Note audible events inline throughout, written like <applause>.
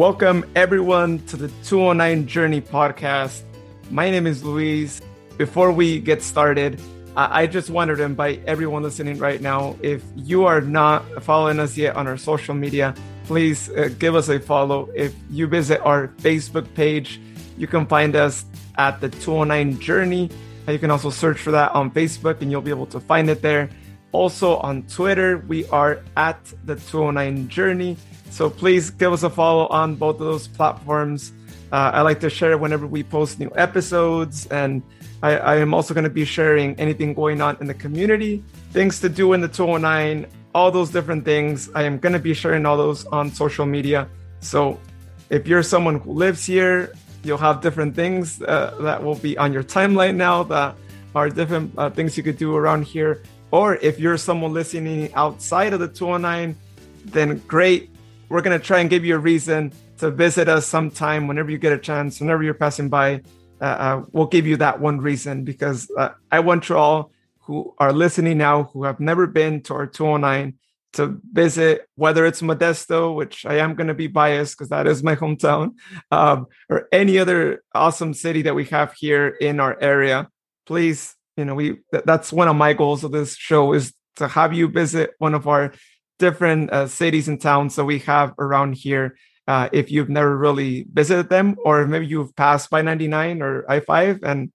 Welcome everyone to the 209 Journey podcast. My name is Luis. Before we get started, I just wanted to invite everyone listening right now. If you are not following us yet on our social media, please uh, give us a follow. If you visit our Facebook page, you can find us at the 209 Journey. You can also search for that on Facebook and you'll be able to find it there. Also on Twitter, we are at the 209 Journey. So please give us a follow on both of those platforms. Uh, I like to share whenever we post new episodes, and I, I am also going to be sharing anything going on in the community, things to do in the 209, all those different things. I am going to be sharing all those on social media. So if you're someone who lives here, you'll have different things uh, that will be on your timeline now that are different uh, things you could do around here. Or if you're someone listening outside of the 209, then great we're going to try and give you a reason to visit us sometime whenever you get a chance, whenever you're passing by. Uh, uh, we'll give you that one reason because uh, I want you all who are listening now who have never been to our 209 to visit, whether it's Modesto, which I am going to be biased because that is my hometown, um, or any other awesome city that we have here in our area. Please, you know, we th- that's one of my goals of this show is to have you visit one of our different uh, cities and towns that we have around here. Uh, if you've never really visited them, or maybe you've passed by 99 or I 5 and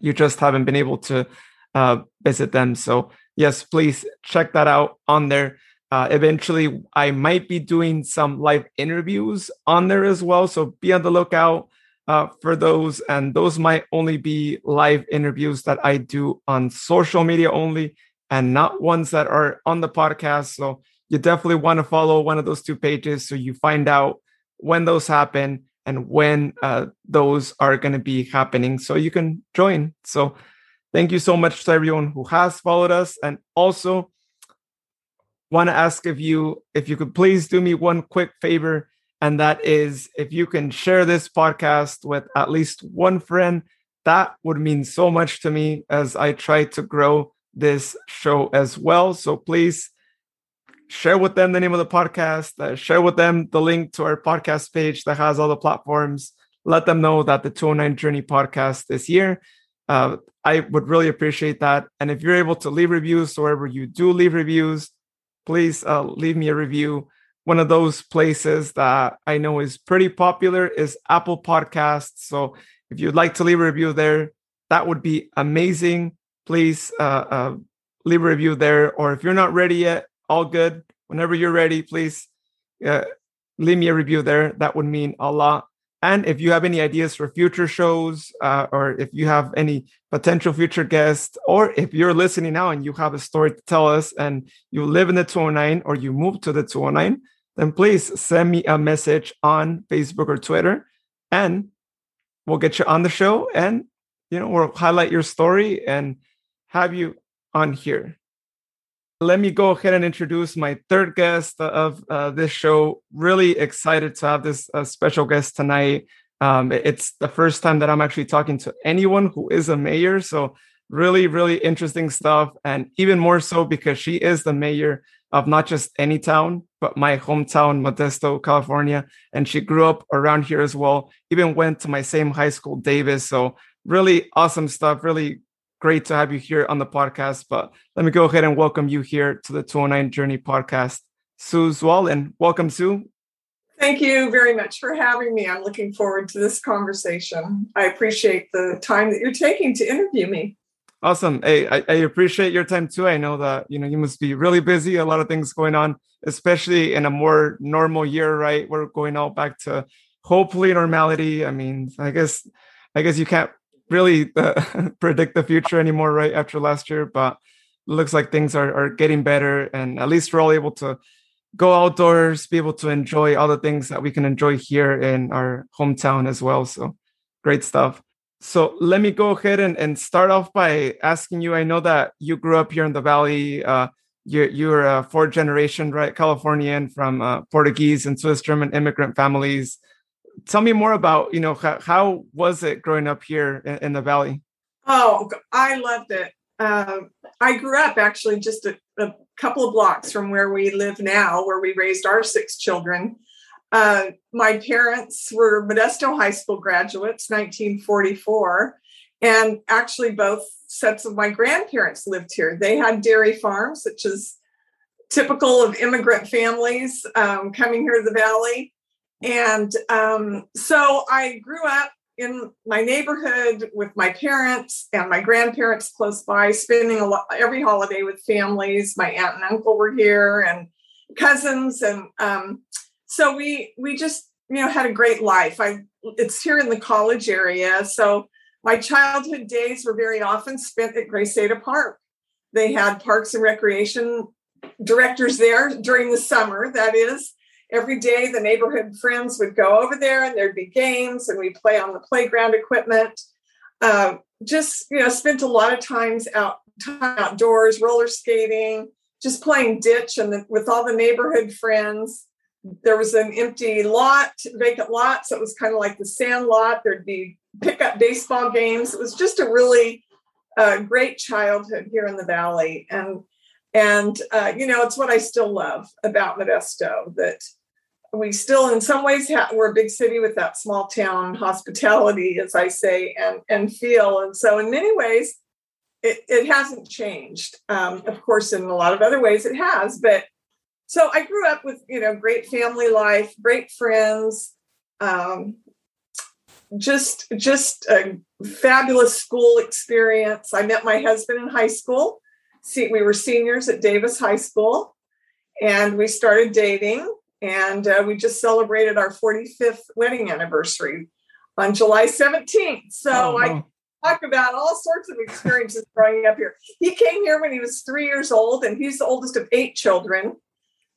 you just haven't been able to uh, visit them. So, yes, please check that out on there. Uh, eventually, I might be doing some live interviews on there as well. So, be on the lookout uh, for those. And those might only be live interviews that I do on social media only and not ones that are on the podcast. So, you definitely want to follow one of those two pages so you find out when those happen and when uh, those are going to be happening so you can join. So thank you so much to everyone who has followed us and also want to ask of you if you could please do me one quick favor and that is if you can share this podcast with at least one friend that would mean so much to me as I try to grow this show as well. So please share with them the name of the podcast, uh, share with them the link to our podcast page that has all the platforms. Let them know that the 209 Journey podcast is here. Uh, I would really appreciate that. And if you're able to leave reviews, wherever you do leave reviews, please uh, leave me a review. One of those places that I know is pretty popular is Apple Podcasts. So if you'd like to leave a review there, that would be amazing. Please uh, uh leave a review there. Or if you're not ready yet, all good. Whenever you're ready, please uh, leave me a review there. That would mean a lot. And if you have any ideas for future shows, uh, or if you have any potential future guests, or if you're listening now and you have a story to tell us and you live in the 209 or you move to the 209, then please send me a message on Facebook or Twitter and we'll get you on the show and you know we'll highlight your story and have you on here let me go ahead and introduce my third guest of uh, this show. Really excited to have this uh, special guest tonight. Um, it's the first time that I'm actually talking to anyone who is a mayor. So, really, really interesting stuff. And even more so because she is the mayor of not just any town, but my hometown, Modesto, California. And she grew up around here as well, even went to my same high school, Davis. So, really awesome stuff. Really great to have you here on the podcast. But let me go ahead and welcome you here to the 209 Journey podcast. Sue Zwahlen. Welcome, Sue. Thank you very much for having me. I'm looking forward to this conversation. I appreciate the time that you're taking to interview me. Awesome. Hey, I, I, appreciate your time too. I know that you know you must be really busy, a lot of things going on, especially in a more normal year, right? We're going all back to hopefully normality. I mean, I guess I guess you can't really uh, <laughs> predict the future anymore, right? After last year, but looks like things are, are getting better, and at least we're all able to go outdoors, be able to enjoy all the things that we can enjoy here in our hometown as well. So great stuff. So let me go ahead and, and start off by asking you. I know that you grew up here in the Valley. Uh, you're, you're a fourth generation, right? Californian from uh, Portuguese and Swiss German immigrant families tell me more about you know how, how was it growing up here in, in, the valley oh i loved it uh, i grew up actually just a, a, couple of blocks from where we live now where we raised our six children Uh, my parents were Modesto High School graduates, 1944, and actually both sets of my grandparents lived here. They had dairy farms, which is typical of immigrant families um, coming here to the valley. And um, so I grew up in my neighborhood with my parents and my grandparents close by, spending a lot, every holiday with families. My aunt and uncle were here, and cousins, and um, so we we just you know had a great life. I it's here in the college area, so my childhood days were very often spent at Grace-Ada Park. They had parks and recreation directors there during the summer, that is. Every day, the neighborhood friends would go over there and there'd be games and we'd play on the playground equipment. Uh, just, you know, spent a lot of times out time outdoors, roller skating, just playing ditch and the, with all the neighborhood friends. There was an empty lot, vacant lot, so it was kind of like the sand lot. There'd be pickup baseball games. It was just a really uh, great childhood here in the valley, and and uh, you know it's what I still love about Modesto that we still in some ways ha- we're a big city with that small town hospitality, as I say, and and feel. And so in many ways, it, it hasn't changed. Um, of course, in a lot of other ways, it has. But so I grew up with you know great family life, great friends. Um, just just a fabulous school experience. I met my husband in high school. See, we were seniors at Davis High School, and we started dating. And uh, we just celebrated our 45th wedding anniversary on July 17th. So oh, I talk about all sorts of experiences growing up here. He came here when he was three years old, and he's the oldest of eight children.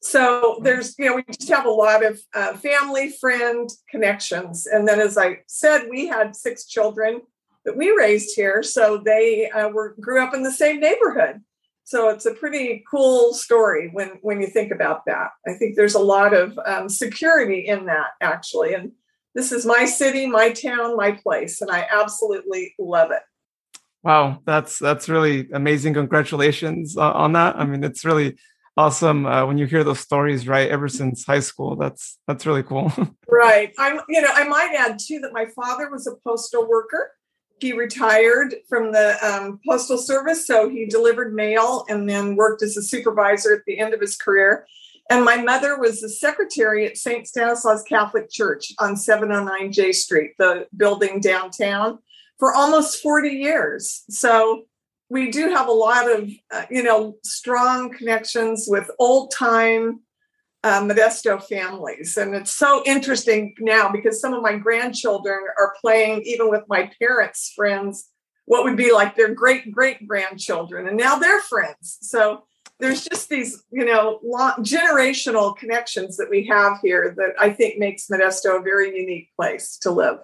So there's, you know, we just have a lot of uh, family, friend connections. And then, as I said, we had six children that we raised here, so they uh, were grew up in the same neighborhood. So it's a pretty cool story when when you think about that. I think there's a lot of um, security in that actually, and this is my city, my town, my place, and I absolutely love it. Wow, that's that's really amazing. Congratulations uh, on that. I mean, it's really awesome uh, when you hear those stories right ever since high school that's that's really cool <laughs> right i'm you know i might add too that my father was a postal worker he retired from the um, postal service so he delivered mail and then worked as a supervisor at the end of his career. And my mother was the secretary at st stanislaus catholic church on 709 j street the building downtown for almost 40 years. So we do have a lot of uh, you know strong connections with old time uh, modesto families and it's so interesting now because some of my grandchildren are playing even with my parents friends what would be like their great great grandchildren and now they're friends so there's just these you know long, generational connections that we have here that i think makes modesto a very unique place to live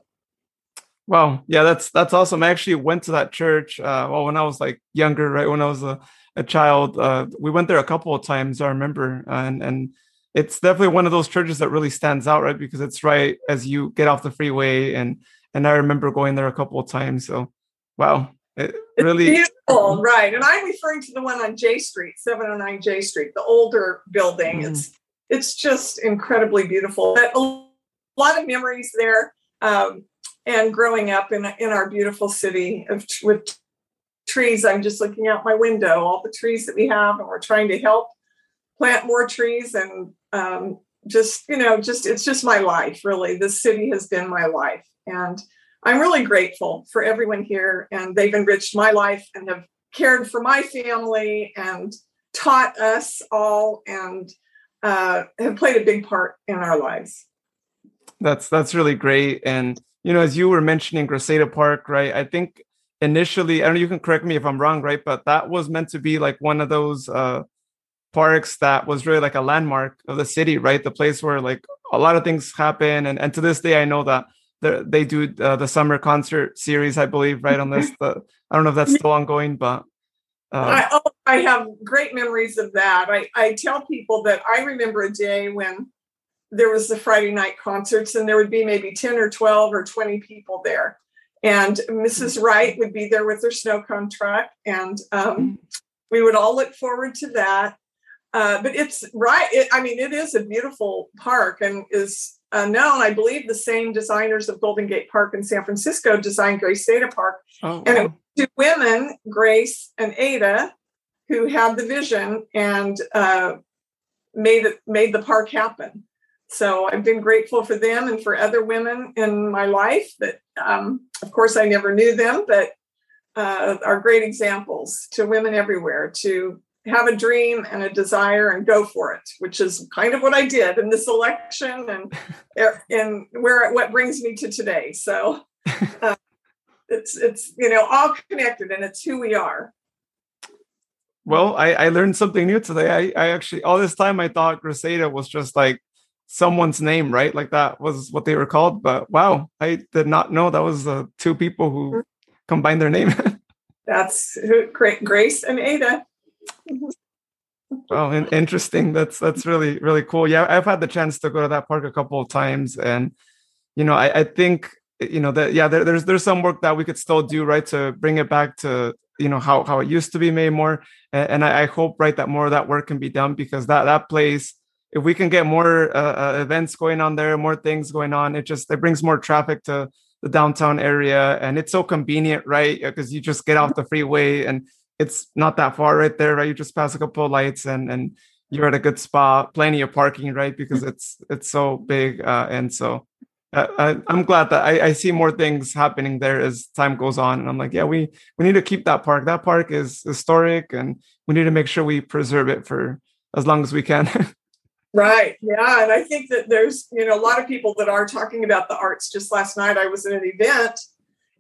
Wow, yeah, that's that's awesome. I actually went to that church. Uh, well, when I was like younger, right when I was a, a child, uh, we went there a couple of times. I remember, and and it's definitely one of those churches that really stands out, right? Because it's right as you get off the freeway, and and I remember going there a couple of times. So, wow, it really it's beautiful, right? And I'm referring to the one on J Street, 709 J Street, the older building. Mm. It's it's just incredibly beautiful. But a lot of memories there. Um, and growing up in in our beautiful city of with trees i'm just looking out my window all the trees that we have and we're trying to help plant more trees and um, just you know just it's just my life really this city has been my life and i'm really grateful for everyone here and they've enriched my life and have cared for my family and taught us all and uh, have played a big part in our lives that's that's really great and you know, as you were mentioning Grace-Ada Park, right? I think initially, I don't know, you can correct me if I'm wrong, right? But that was meant to be like one of those uh, parks that was really like a landmark of the city, right? The place where like a lot of things happen. And, and to this day, I know that they do uh, the summer concert series, I believe, right on this. The, I don't know if that's still ongoing, but. Uh, I, oh, I have great memories of that. I, I tell people that I remember a day when there was the Friday night concerts, and there would be maybe 10 or 12 or 20 people there. And Mrs. Wright would be there with her snow cone truck, and um, we would all look forward to that. Uh, but it's right. It, I mean, it is a beautiful park and is uh, known, I believe the same designers of Golden Gate Park in San Francisco designed Grace Ada Park. Oh, and it was two women, Grace and Ada, who had the vision and uh, made it made the park happen. So I've been grateful for them and for other women in my life that, um, of course, I never knew them, but uh, are great examples to women everywhere to have a dream and a desire and go for it, which is kind of what I did in this election and <laughs> and where what brings me to today. So uh, <laughs> it's it's you know all connected and it's who we are. Well, I, I learned something new today. I, I actually all this time I thought Graceada was just like someone's name, right? Like that was what they were called. But wow, I did not know that was the two people who mm-hmm. combined their name. <laughs> That's who, Grace and Ada. Oh, interesting. That's that's really really cool. Yeah, I've had the chance to go to that park a couple of times, and you know, I, I think you know that yeah, there, there's there's some work that we could still do right to bring it back to you know how how it used to be made more, and, and I, I, hope right that more of that work can be done because that that place, if we can get more uh, uh, events going on there, more things going on, it just it brings more traffic to the downtown area, and it's so convenient, right? Because you just get off the freeway and it's not that far right there, right? You just pass a couple of lights and and you're at a good spot, plenty of parking, right? Because it's it's so big, uh, and so uh, I, am glad that I, I, see more things happening there as time goes on. And I'm like, yeah, we we need to keep that park. That park is historic, and we need to make sure we preserve it for as long as we can. <laughs> right. Yeah, and I think that there's you know a lot of people that are talking about the arts. Just last night, I was at an event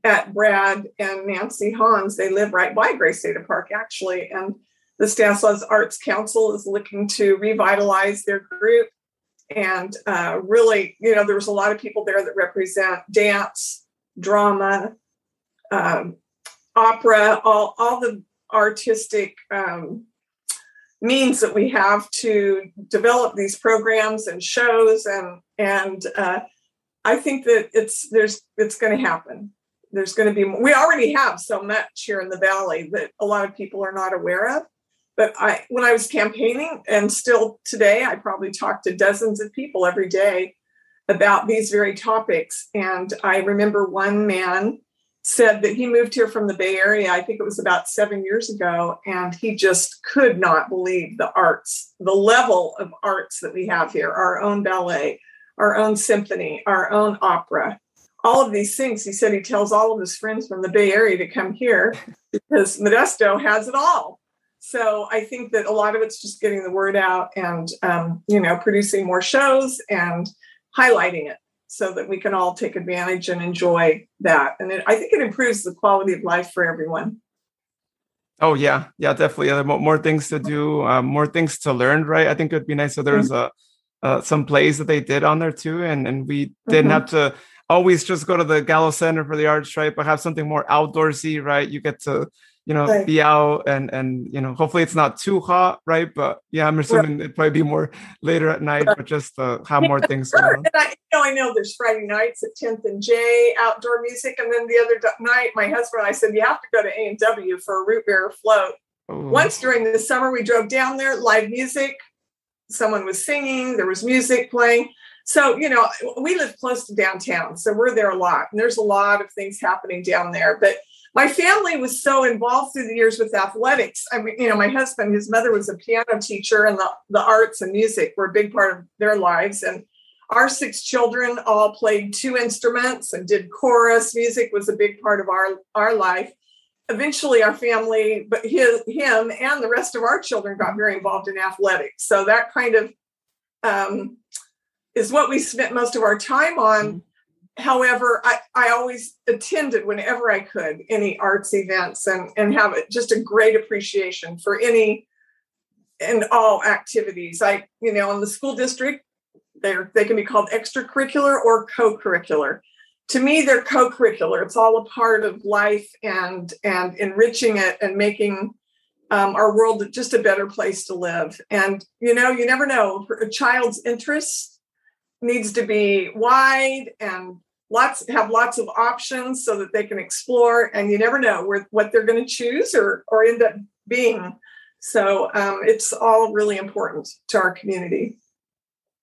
at Brad and Nancy Hans. They live right by Grace Ada Park, actually. And the Stanislaus Arts Council is looking to revitalize their group. And uh, really, you know, there was a lot of people there that represent dance, drama, um, opera, all, all the artistic um, means that we have to develop these programs and shows and and uh, I think that it's there's it's going to happen there's going to be we already have so much here in the valley that a lot of people are not aware of. But i when i was campaigning and still today i probably talk to dozens of people every day about these very topics. And i remember one man said that he moved here from the bay area i think it was about seven years ago and he just could not believe the arts the level of arts that we have here our own ballet our own symphony our own opera all of these things. He said he tells all of his friends from the Bay Area to come here because Modesto has it all. So I think that a lot of it's just getting the word out and um, you know producing more shows and highlighting it so that we can all take advantage and enjoy that. And it, I think it improves the quality of life for everyone. Oh yeah, yeah, definitely. Yeah, more things to do, um, more things to learn. Right? I think it'd be nice if there was mm-hmm. a uh, some plays that they did on there too, and and we didn't mm-hmm. have to always just go to the Gallo Center for the arts, right? But have something more outdoorsy, right? You get to, you know, right. be out and and you know, hopefully it's not too hot, right? But yeah, I'm assuming right. it'd probably be more later at night, but just uh, have more things. Sure. <laughs> And I you know I know there's Friday nights at 10th and J outdoor music, and then the other night, my husband and I said you have to go to A and W for a root beer float. Ooh. Once during the summer, we drove down there, live music. Someone was singing, there was music playing so, you know, we live close to downtown, so we're there a lot. And there's a lot of things happening down there. But my family was so involved through the years with athletics. I mean, you know, my husband, his mother was a piano teacher, and the, the arts and music were a big part of their lives. And our six children all played two instruments and did chorus. Music was a big part of our, our life. Eventually, our family, but his, him and the rest of our children got very involved in athletics. So that kind of um, is what we spent most of our time on. Mm-hmm. However, I, I always attended whenever I could any arts events and, and have just a great appreciation for any and all activities. I, you know, in the school district, they're they can be called extracurricular or co-curricular. To me, they're co-curricular. It's all a part of life and and enriching it and making um, our world just a better place to live. And you know, you never know a child's interests needs to be wide and lots have lots of options so that they can explore and you never know where, what they're going to choose or or end up being so um, it's all really important to our community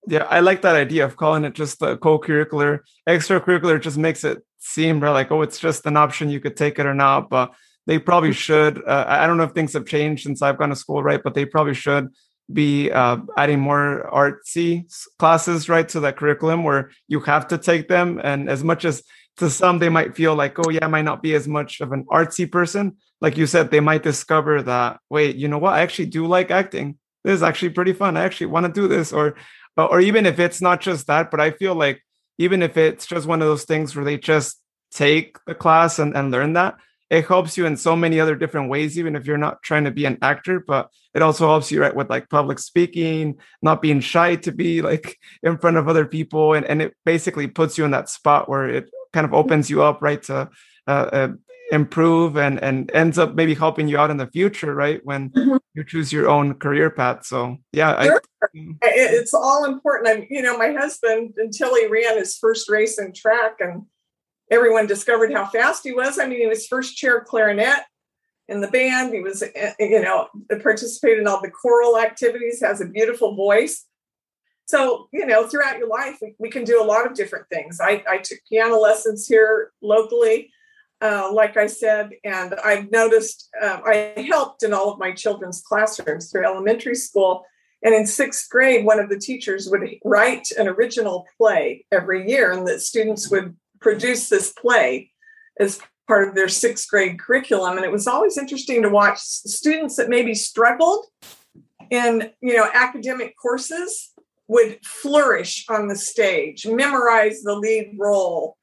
Yeah, I like that idea of calling it just the co-curricular. Extracurricular just makes it seem like, oh, it's just an option. You could take it or not. But they probably <laughs> should. Uh, I don't know if things have changed since I've gone to school, right? But they probably should be uh, adding more artsy classes, right, to that curriculum where you have to take them. And as much as to some, they might feel like, oh, yeah, I might not be as much of an artsy person. Like you said, they might discover that, wait, you know what? I actually do like acting. This is actually pretty fun. I actually want to do this. Or, or even if it's not just that, but I feel like even if it's just one of those things where they just take the class and, and learn that, it helps you in so many other different ways even if you're not trying to be an actor but it also helps you right with like public speaking not being shy to be <laughs> like in front of other people and, and it basically puts you in that spot where it kind of opens you up right to uh, uh, improve and and ends up maybe helping you out in the future right when mm-hmm. you choose your own career path so yeah sure. <laughs> I, mm. it's all important i'm you know my husband until he ran his first race in track and everyone discovered how fast he was. I mean, he was first chair clarinet in the band. He was, eh, eh, you know, participated in all the choral activities, has a beautiful voice. So, you know, throughout your life, we, can do a lot of different things. I, I took piano lessons here locally, uh, like I said, and I've noticed uh, I helped in all of my children's classrooms through elementary school. And in sixth grade, one of the teachers would write an original play every year, and the students would produce this play as part of their sixth grade curriculum. And it was always interesting to watch students that maybe struggled in, you know, academic courses would flourish on the stage, memorize the lead role,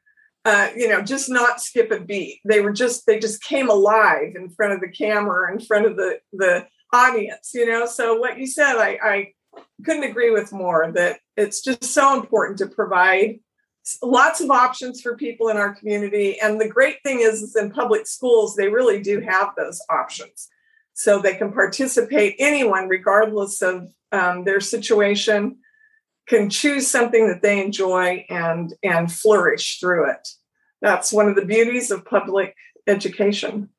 uh, you know, just not skip a beat. They were just, they just came alive in front of the camera, in front of the, the audience, you know. So what you said, I, I couldn't agree with more that it's just so important to provide lots of options for people in our community. And the great thing is, is in public schools, they really do have those options. So they can participate, anyone, regardless of um, their situation, can choose something that they enjoy and, and flourish through it. That's one of the beauties of public education.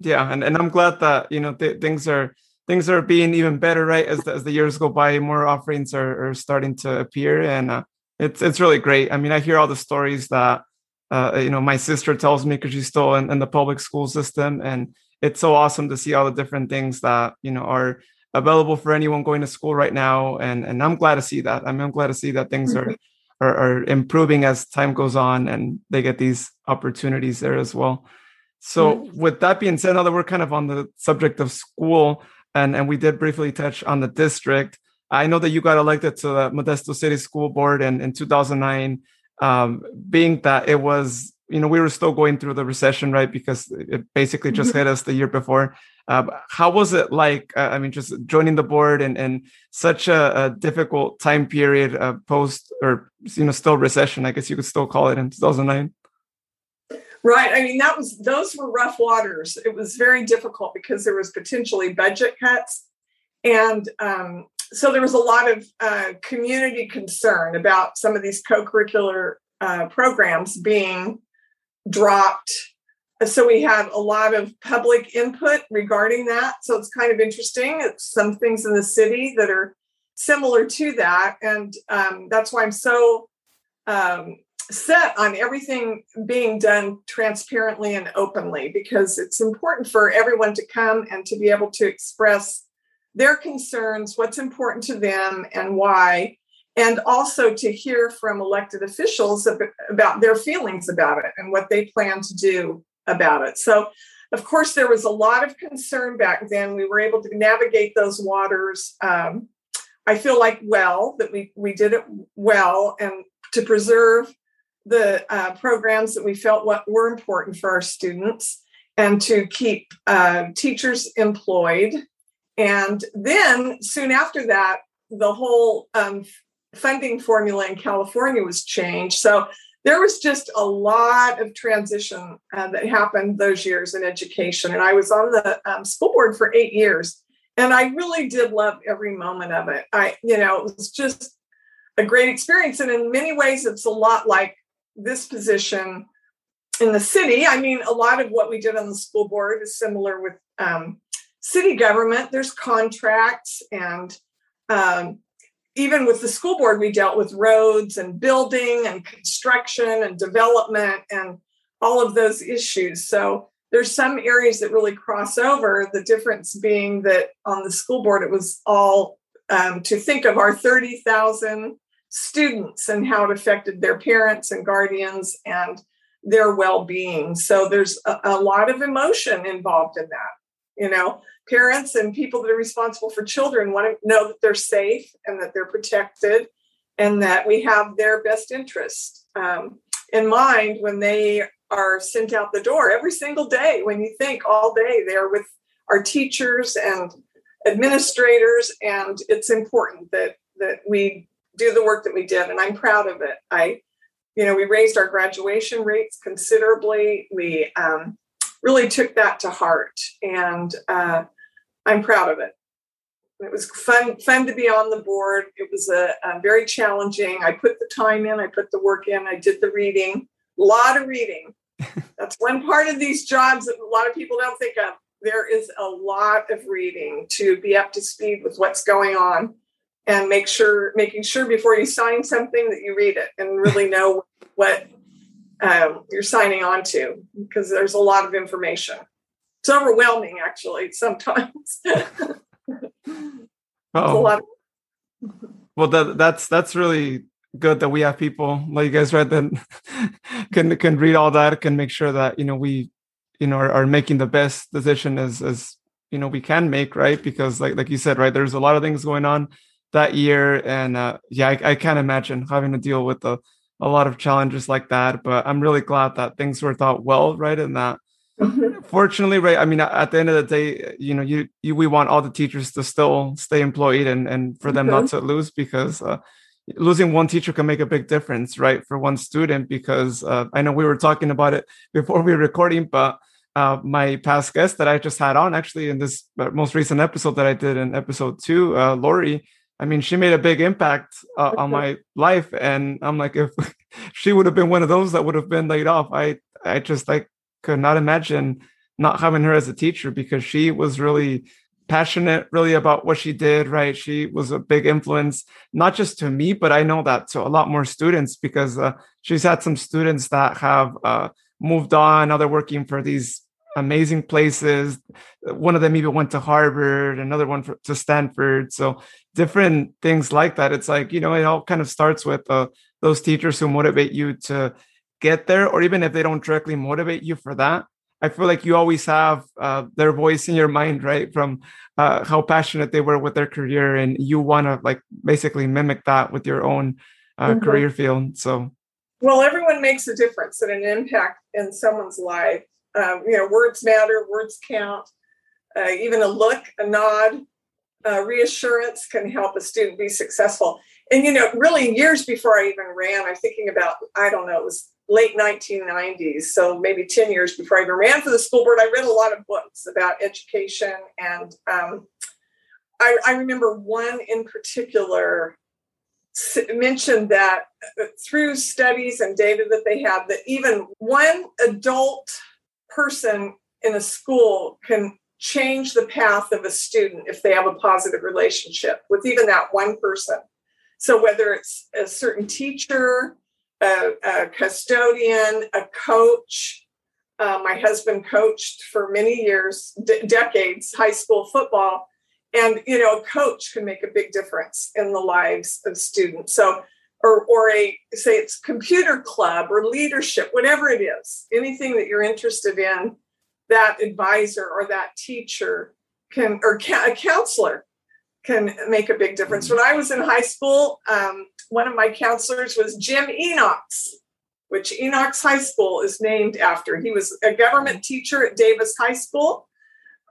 Yeah, and, and I'm glad that you know th- things are things are being even better, right? As the, as the years go by, more offerings are, are starting to appear, and uh, it's it's really great. I mean, I hear all the stories that uh, you know my sister tells me because she's still in, in, the public school system, and it's so awesome to see all the different things that you know are available for anyone going to school right now. And and I'm glad to see that. I mean, I'm glad to see that things are, mm-hmm. are are improving as time goes on, and they get these opportunities there as well. So, mm-hmm. with that being said, now that we're kind of on the subject of school, and and we did briefly touch on the district. I know that you got elected to the Modesto City School Board in, in 2009, um, being that it was, you know, we were still going through the recession, right? Because it basically just mm-hmm. hit us the year before. Uh, how was it like, uh, I mean, just joining the board and, and such a, a difficult time period uh, post or, you know, still recession, I guess you could still call it in 2009? Right. I mean, that was, those were rough waters. It was very difficult because there was potentially budget cuts and um, so there was a lot of uh, community concern about some of these co-curricular uh, programs being dropped. So we had a lot of public input regarding that. So it's kind of interesting. It's some things in the city that are similar to that. And um, that's why i'm so um, set on everything being done transparently and openly because it's important for everyone to come and to be able to express their concerns, what's important to them, and why, and also to hear from elected officials about their feelings about it and what they plan to do about it. So, of course, there was a lot of concern back then. We were able to navigate those waters. Um, I feel like well that we we did it well, and to preserve the uh, programs that we felt what were important for our students, and to keep uh, teachers employed and then soon after that, the whole um, funding formula in California was changed. So there was just a lot of transition uh, that happened those years in education. And I was on the um, school board for eight years. And I really did love every moment of it. I, you know, it was just a great experience. And in many ways, it's a lot like this position in the city. I mean, a lot of what we did on the school board is similar with um, city government, there's contracts and um, even with the school board, we dealt with roads and building and construction and development and all of those issues. So there's some areas that really cross over. The difference being that on the school board, it was all um, to think of our 30,000 students and how it affected their parents and guardians and their well-being. So there's a, a lot of emotion involved in that. You know, parents and people that are responsible for children want to know that they're safe and that they're protected and that we have their best interest um, in mind when they are sent out the door every single day. When you think all day, they're with our teachers and administrators, and it's important that that we do the work that we did. And I'm proud of it. I, you know, we raised our graduation rates considerably. We um, really took that to heart, and uh, I'm proud of it. It was fun, fun to be on the board. It was a, a, very challenging. I put the time in, I put the work in, I did the reading, a lot of reading. <laughs> That's one part of these jobs that a lot of people don't think of. There is a lot of reading to be up to speed with what's going on and make sure making sure before you sign something that you read it and really <laughs> know what um, you're signing on to because there's a lot of information. It's overwhelming actually sometimes. <laughs> Oh. Well that, that's that's really good that we have people like you guys read that <laughs> can can read all that can make sure that you know we you know are, are, making the best decision as as you know we can make right? Because like like you said right there's a lot of things going on that year and uh yeah i, I can't imagine having to deal with a, a lot of challenges like that but i'm really glad that things were thought well right and that Mm-hmm. Fortunately, right. I mean, at the end of the day, you know, you, you we want all the teachers to still stay employed and and for them mm-hmm. not to lose because uh, losing one teacher can make a big difference, right, for one student. Because uh, I know we were talking about it before we were recording, but uh, my past guest that I just had on actually in this uh, most recent episode that I did in episode two, uh, Lori. I mean, she made a big impact uh, on my life, and I'm like, if <laughs> she would have been one of those that would have been laid off, I I just like could not imagine not having her as a teacher because she was really passionate really about what she did right? She was a big influence not just to me but i know that to a lot more students because uh, she's had some students that have uh, moved on now they're working for these amazing places. One of them even went to harvard another one for, to stanford. So different things like that it's like you know it all kind of starts with uh, those teachers who motivate you to get there, or even if they don't directly motivate you for that, I feel like you always have uh, their voice in your mind, right? From uh, how passionate they were with their career, and you want to like basically mimic that with your own uh, mm-hmm. career field. So, well, everyone makes a difference and an impact in someone's life. Um, you know, words matter, words count. Uh, even a look, a nod, uh, reassurance can help a student be successful. And you know, really, years before I even ran, I'm thinking about I don't know, it was late 1990s, so maybe 10 years before I even ran for the school board, I read a lot of books about education. And um, I, I, remember one in particular mentioned that uh, through studies and data that they have, that even one adult person in a school can change the path of a student if they have a positive relationship with even that one person. So whether it's a certain teacher, a, a custodian, a coach. Uh, my husband coached for many years, d- decades, high school football. And, you know, a coach can make a big difference in the lives of students. So, or, or a, say it's computer club or leadership, whatever it is, anything that you're interested in, that advisor or that teacher can, or ca- a counselor can make a big difference. When I was in high school, um, one of my counselors was Jim Enochs, which Enochs High School is named after. He was a government teacher at Davis High School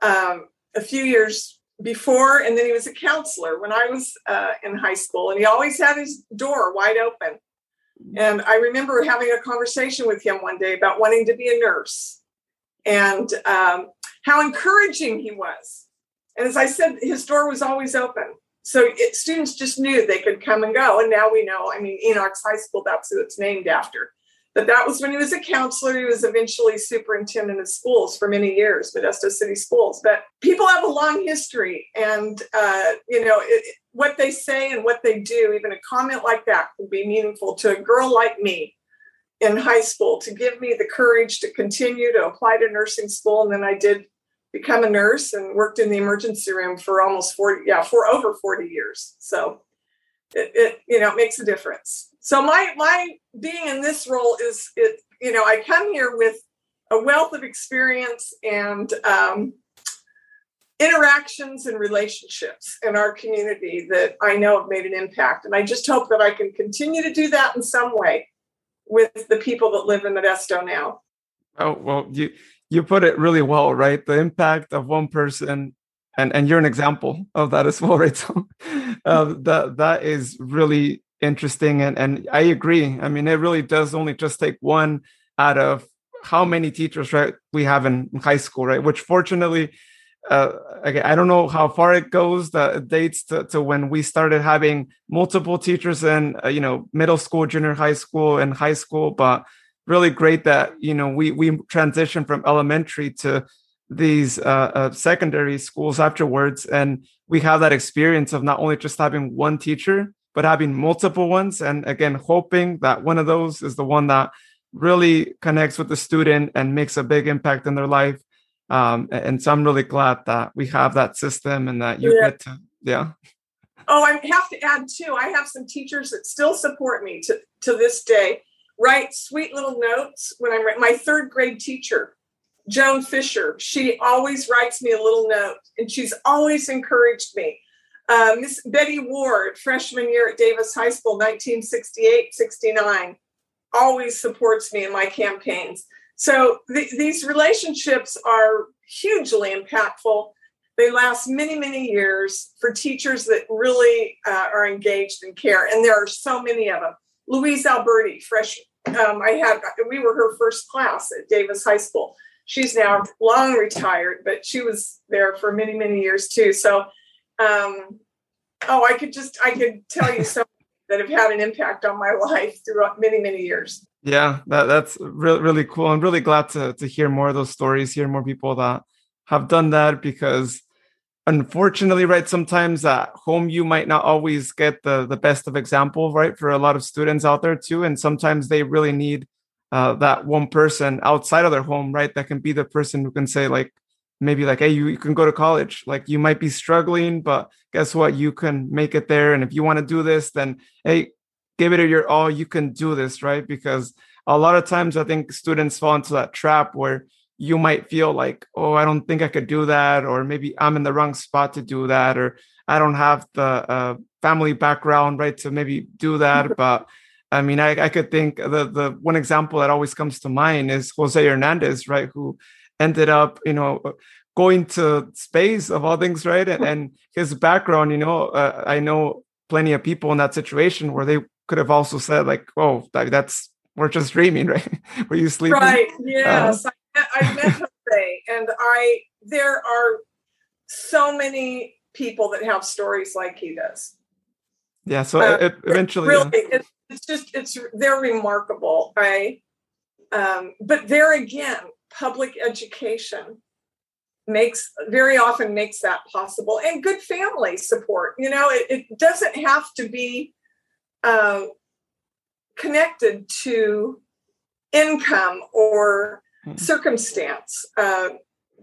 um, a few years before, and then he was a counselor when I was uh, in high school, and he always had his door wide open. And I remember having a conversation with him one day about wanting to be a nurse and um, how encouraging he was. And as I said, his door was always open so it, students just knew they could come and go and now we know i mean enochs high school that's who it's named after But that was when he was a counselor. He was eventually superintendent of schools for many years, Modesto City Schools. But people have a long history, and uh, you know it, what they say and what they do. Even a comment like that can be meaningful to a girl like me in high school to give me the courage to continue to apply to nursing school. And then I did become a nurse and worked in the emergency room for almost 40, yeah, for over 40 years. So it, it you know, it makes a difference. So my my being in this role is it, you know, I come here with a wealth of experience and um, interactions and relationships in our community that I know have made an impact. And I just hope that I can continue to do that in some way with the people that live in Modesto now. Oh well, you you put it really well, right? The impact of one person, and and you're an example of that as well, right? So uh, that that is really interesting, and and I agree. I mean, it really does only just take one out of how many teachers right we have in high school, right? Which fortunately uh, okay, I don't know how far it goes. That dates to, to when we started having multiple teachers in uh, you know middle school, junior high school, and high school. But really great that you know we we transitioned from elementary to these uh, uh, secondary schools afterwards, and we have that experience of not only just having one teacher but having multiple ones, and again hoping that one of those is the one that really connects with the student and makes a big impact in their life um, and so I'm really glad that we have that system and that you yeah. get to, yeah. Oh, I have to add too. I have some teachers that still support me to to this day. Write sweet little notes when I'm my third grade teacher, Joan Fisher. She always writes me a little note, and she's always encouraged me. Uh, Miss Betty Ward, freshman year at Davis High School, 1968 69, always supports me in my campaigns. So th- these relationships are hugely impactful. They last many, many years for teachers that really uh, are engaged and care. And there are so many of them. Louise Alberti, fresh, um, I had, we were her first class at Davis High School. She's now long retired, but she was there for many, many years too. So, um, oh, I could just, I could tell you <laughs> so that have had an impact on my life throughout many, many years. Yeah, that, that's really really cool. I'm really glad to to hear more of those stories, hear more people that have done that because unfortunately, right, sometimes at home you might not always get the the best of example, right, for a lot of students out there too, and sometimes they really need uh, that one person outside of their home, right, that can be the person who can say like maybe like hey you, you can go to college like you might be struggling but guess what you can make it there and if you want to do this then hey give it your all you can do this right? Because a lot of times i think students fall into that trap where you might feel like oh i don't think i could do that or maybe i'm in the wrong spot to do that or i don't have the uh, family background right to maybe do that <laughs> but i mean I, I could think the the one example that always comes to mind is jose hernandez right who ended up you know going to space of all things right? And, <laughs> and his background you know uh, i know plenty of people in that situation where they could have also said like, "Oh, that, that's we're just dreaming, <laughs> right? Were you sleeping?" Right. Yes, uh, I, I met <laughs> Jose, and I there are so many people that have stories like he does. Yeah. So uh, it, eventually, really, yeah. it, it's just it's they're remarkable. I, um, but there again, public education makes very often makes that possible and good family support you know it, it doesn't have to be uh, connected to income or mm-hmm. circumstance. Uh,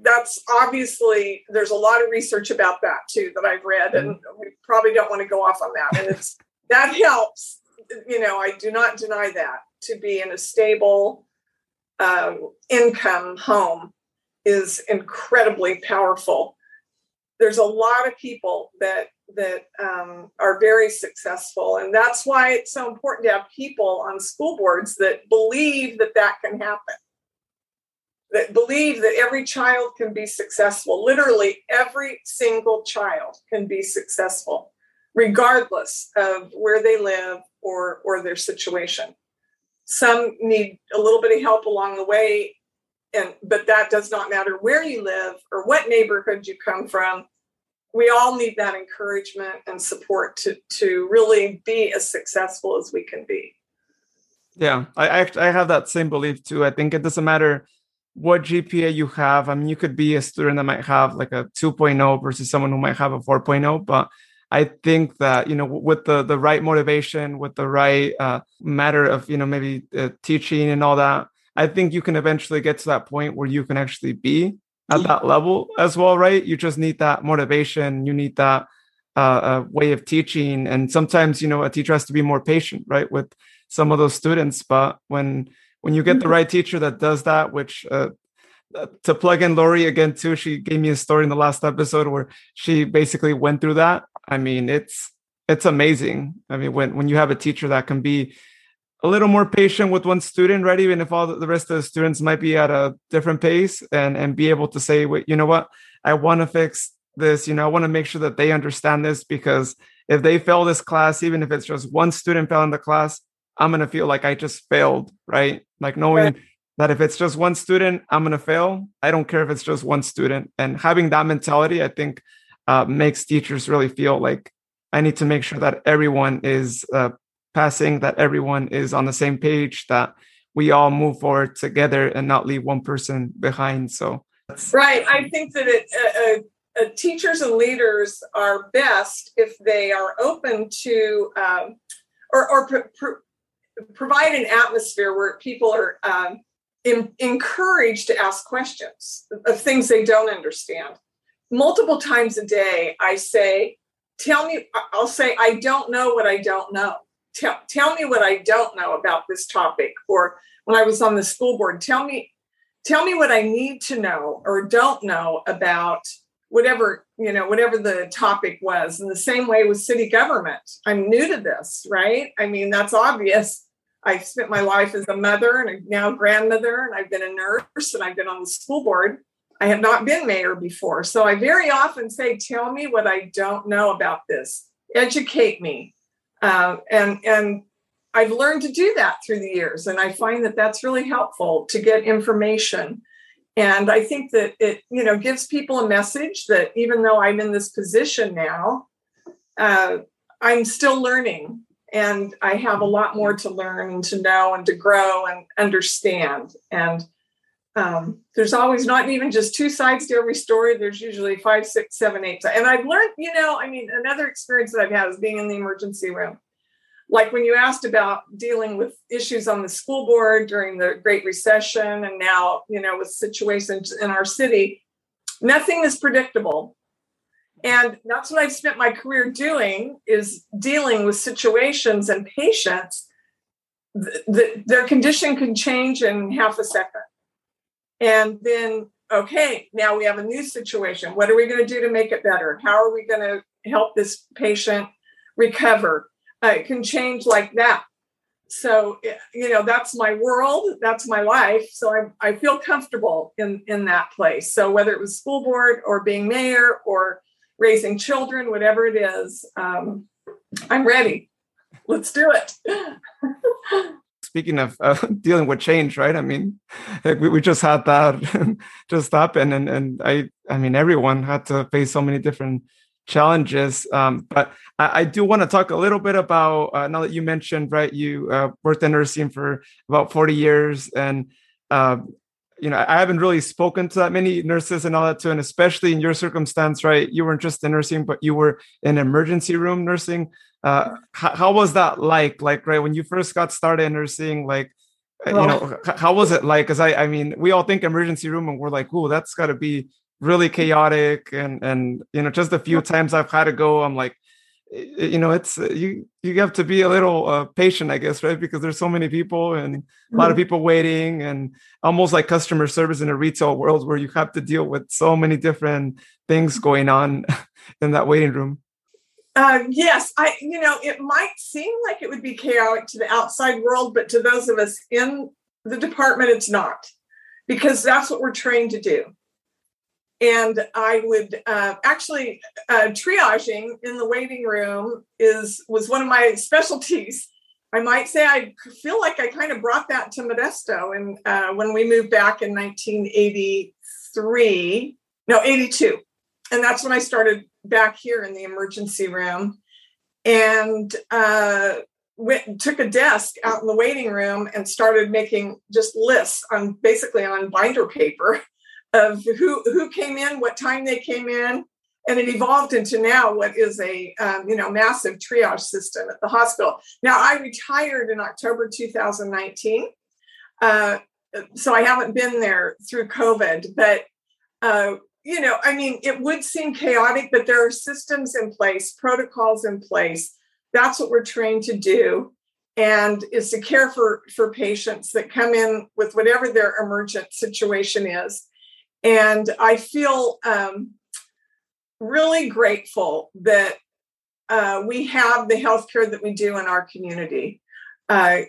that's obviously there's a lot of research about that too that I've read, and we probably don't want to go off on that. And it's that helps. You know, I do not deny that to be in a stable um, income home is incredibly powerful. There's a lot of people that that um, are very successful. And that's why it's so important to have people on school boards that believe that that can happen, that believe that every child can be successful. Literally, every single child can be successful, regardless of where they live or, or their situation. Some need a little bit of help along the way. And, but that does not matter where you live or what neighborhood you come from we all need that encouragement and support to to really be as successful as we can be Yeah, I I have that same belief too. I think it doesn't matter what GPA you have. I mean, you could be a student that might have like a 2.0 versus someone who might have a 4.0, but I think that you know with the the right motivation, with the right uh, matter of you know maybe uh, teaching and all that, I think you can eventually get to that point where you can actually be at that level as well, right? You just need that motivation. You need that uh, uh, way of teaching, and sometimes you know a teacher has to be more patient, right, with some of those students. But when when you get the mm-hmm. right teacher that does that, which uh, uh, to plug in Lori again too, she gave me a story in the last episode where she basically went through that I mean, it's it's amazing. I mean, when when you have a teacher that can be a little more patient with one student, right? Even if all the rest of the students might be at a different pace, and and be able to say, wait, you know what? I want to fix this. You know, I want to make sure that they understand this because if they fail this class, even if it's just one student fail in the class, I'm gonna feel like I just failed, right? Like knowing. Right. That if it's just one student, I'm gonna fail. I don't care if it's just one student. And having that mentality, I think uh, makes teachers really feel like I need to make sure that everyone is uh, passing, that everyone is on the same page, that we all move forward together and not leave one person behind. So, right. I think that it, uh, uh, uh, teachers and leaders are best if they are open to um, or, or pr- pr- provide an atmosphere where people are um, in, encouraged to ask questions of things they don't understand multiple times a day, I say, Tell me, I'll say, I don't know what I don't know. Tell, tell me what I don't know about this topic. Or when I was on the school board, tell me, tell me what I need to know or don't know about whatever, you know, whatever the topic was. In the same way with city government, I'm new to this, right? I mean, that's obvious. I've spent my life as a mother and now grandmother, and I've been a nurse and I've been on the school board. I have not been mayor before. So I very often say, tell me what I don't know about this, educate me. Uh, and, and I've learned to do that through the years. And I find that that's really helpful to get information. And I think that it, you know, gives people a message that even though I'm in this position now, uh, I'm still learning and I have a lot more to learn and to know and to grow and understand. And um, there's always not even just two sides to every story. There's usually five, six, seven, eight. And I've learned, you know, I mean, another experience that I've had is being in the emergency room. Like when you asked about dealing with issues on the school board during the Great Recession, and now, you know, with situations in our city, nothing is predictable. And that's what I've spent my career doing is dealing with situations and patients. that their condition can change in half a second and then, okay, now we have a new situation. What are we going to do to make it better? How are we going to help this patient recover? Uh, it can change like that. So, you know, that's my world, that's my life. So I, I feel comfortable in, in that place. So whether it was school board or being mayor or raising children, whatever it is, um, I'm ready. Let's do it. <laughs> speaking of uh, <laughs> dealing with change, right? I mean, we, we just had that <laughs> just happen, and and I I mean everyone had to face so many different challenges. Um, but I, I do want to talk a little bit about uh, now that you mentioned, right? You uh, worked in nursing for about forty years, and uh, you know I haven't really spoken to that many nurses and all that too, and especially in your circumstance, right? You weren't just in nursing, but you were in emergency room nursing uh, how, how, was that like like right when you first got started in nursing like well, uh, you know how was it like? Because i i mean we all think emergency room and we're like oh that's got to be really chaotic and and you know just a few times i've had to go i'm like you know it's uh, you you have to be a little uh, patient i guess right because there's so many people and a lot of mm-hmm. people waiting and almost like customer service in a retail world where you have to deal with so many different things going on <laughs> in that waiting room uh, yes, I you know it might seem like it would be chaotic to the outside world, but to those of us in the department, it's not, because that's what we're trained to do. And I would uh, actually uh, triaging in the waiting room is was one of my specialties. I might say I feel like I kind of brought that to Modesto, and uh, when we moved back in 1983, no 82, and that's when I started back here in the emergency room. And uh, went took a desk out in the waiting room and started making just lists on basically on binder paper <laughs> of who who came in, what time they came in, and it evolved into now what is a um, you know massive triage system at the hospital. Now I retired in October 2019, uh, so I haven't been there through COVID, but. Uh, you know, I mean, it would seem chaotic, but there are systems in place, protocols in place. That's what we're trained to do. And is to care for for patients that come in with whatever their emergent situation is. And i feel um, really grateful that uh, we have the healthcare that we do in our community. Uh,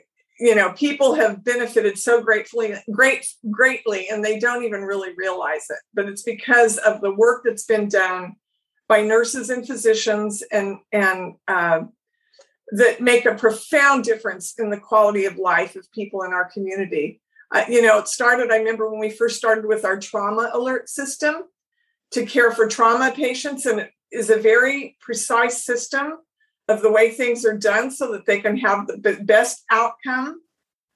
you know people have benefited so gratefully great greatly and they don't even really realize it. But it's because of the work that's been done by nurses and physicians and and uh, that make a profound difference in the quality of life of people in our community. Uh, you know it started i remember when we first started with our trauma alert system to care for trauma patients and it is a very precise system of the way things are done so that they can have the best outcome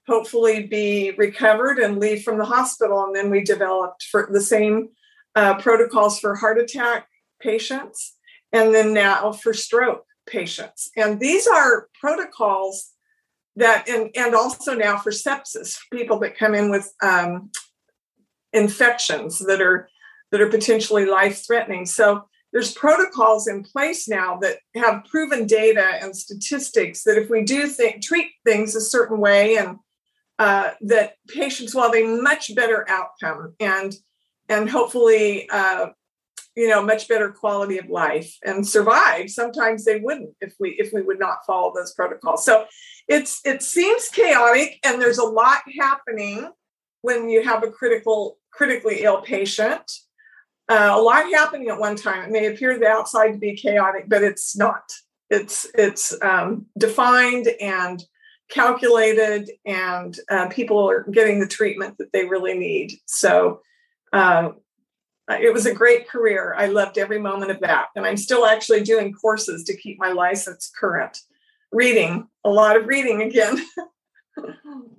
hopefully be recovered and leave from the hospital. And then we developed for the same uh, protocols for heart attack patients and then now for stroke patients. And these are protocols that and, and also now for sepsis people that come in with um, infections that are that are potentially life threatening so there's protocols in place now that have proven data and statistics that if we do think treat things a certain way and uh, that patients will have a much better outcome and and hopefully uh, you know much better quality of life and survive sometimes they wouldn't if we if we would not follow those protocols. So it's it seems chaotic and there's a lot happening when you have a critical critically ill patient uh, a lot happening at one time. It may appear to the outside to be chaotic, but it's not. It's it's um, defined and calculated, and uh, people are getting the treatment that they really need. So uh, it was a great career. I loved every moment of that, and I'm still actually doing courses to keep my license current. Reading a lot of reading again. <laughs>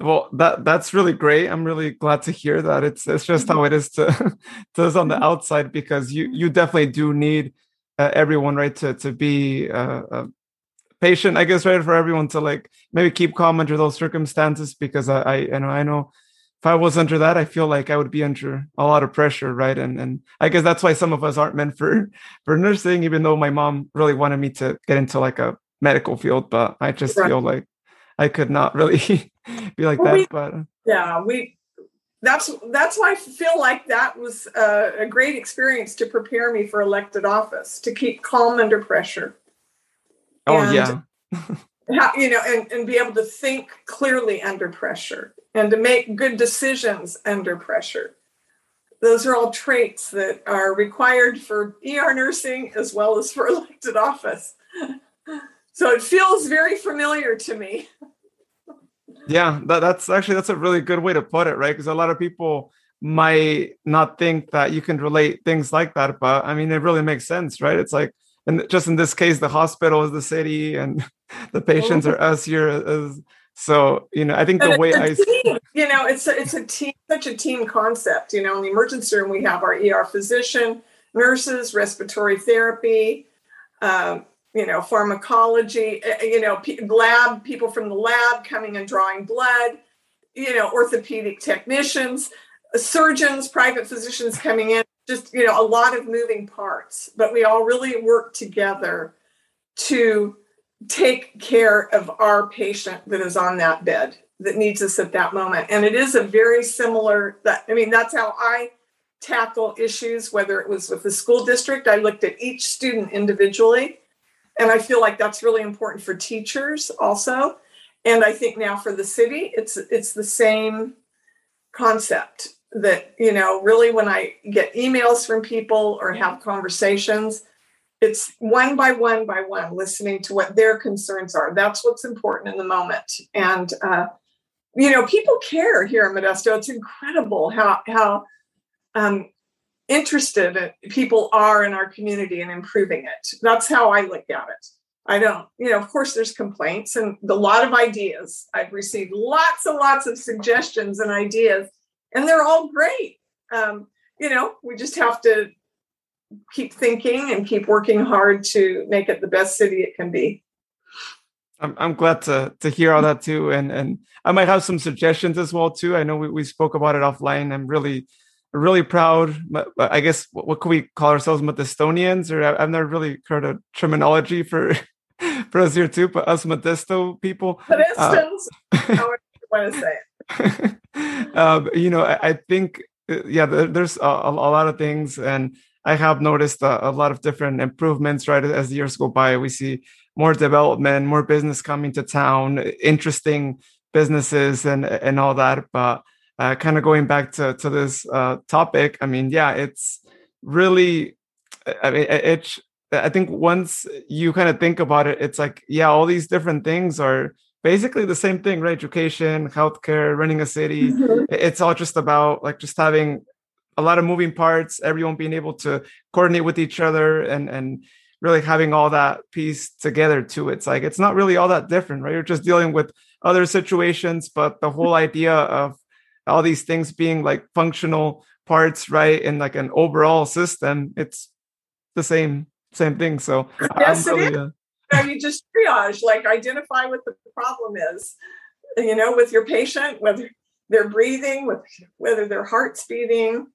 well that that's really great i'm really glad to hear that it's it's just how it is to <laughs> to us on the mm-hmm. outside because you you definitely do need uh, everyone right to to be uh, uh, patient i guess right for everyone to like maybe keep calm under those circumstances because i i you know i know if i was under that i feel like i would be under a lot of pressure right and and i guess that's why some of us aren't meant for <laughs> for nursing even though my mom really wanted me to get into like a medical field but i just right. feel like I could not really <laughs> be like well, that. We, but uh, yeah, we that's that's why I feel like that was a, a, great experience to prepare me for elected office to keep calm under pressure. Oh and yeah. you know, and, and be able to think clearly under pressure and to make good decisions under pressure. Those are all traits that are required for ER nursing as well as for <laughs> elected office. So it feels very familiar to me. Yeah, that, that's actually that's a really good way to put it, right? Because a lot of people might not think that you can relate things like that, but I mean, it really makes sense, right? It's like, and just in this case, the hospital is the city, and <laughs> the patients are us here. As, so you know, I think the way I, team, you know, it's a, it's a team, such a team concept. You know, in the emergency room, we have our ER physician, nurses, respiratory therapy. Um, you know, pharmacology, eh, eh, you know, lab people from the lab coming and drawing blood, you know, orthopedic technicians, surgeons, private physicians coming in, just, you know, a lot of moving parts. But we all really work together to take care of our patient that is on that bed that needs us at that moment. And it is a very similar that I mean, that's how I tackle issues, whether it was with the school district, I looked at each student individually and I feel like that's really important for teachers also. And I think now for the city, it's it's the same concept that, you know, really when I get emails from people or have conversations, it's one by one by one, listening to what their concerns are. That's what's important in the moment. And uh, you know, people care here in Modesto. It's incredible how how um, interested people are in our community and improving it. That's how I look at it. I don't, you know, of course, there's complaints and a lot of ideas. I've received lots and lots of suggestions and ideas, and they're all great. Um, you know, we just have to keep thinking and keep working hard to make it the best city it can be. I'm I'm glad to to hear all that too, and and I might have some suggestions as well too. I know we, we spoke about it offline. I'm really really proud. But I guess what, could we call ourselves, Modestonians? Or I've never really heard a terminology for <laughs> for us here too, but us Modesto people. Modestans, uh, I want to say it. <laughs> um, you know, I, I think uh, yeah, there's a, a, lot of things, and I have noticed a, a, lot of different improvements. Right as the years go by, we see more development, more business coming to town, interesting businesses, and and all that. But uh, kind of going back to to this uh, topic, I mean, yeah, it's really, I mean, it's I think once you kind of think about it, it's like, yeah, all these different things are basically the same thing, right? Education, healthcare, running a city. Mm-hmm. It's all just about like just having a lot of moving parts, everyone being able to coordinate with each other and and really having all that piece together too. It's like it's not really all that different, right? You're just dealing with other situations, but the whole idea of all these things being like functional parts, right? In like an overall system, it's the same same thing. So yes, really, it is. Uh, you just triage, like identify what the problem is. You know, with your patient, whether they're breathing, with whether their heart's beating,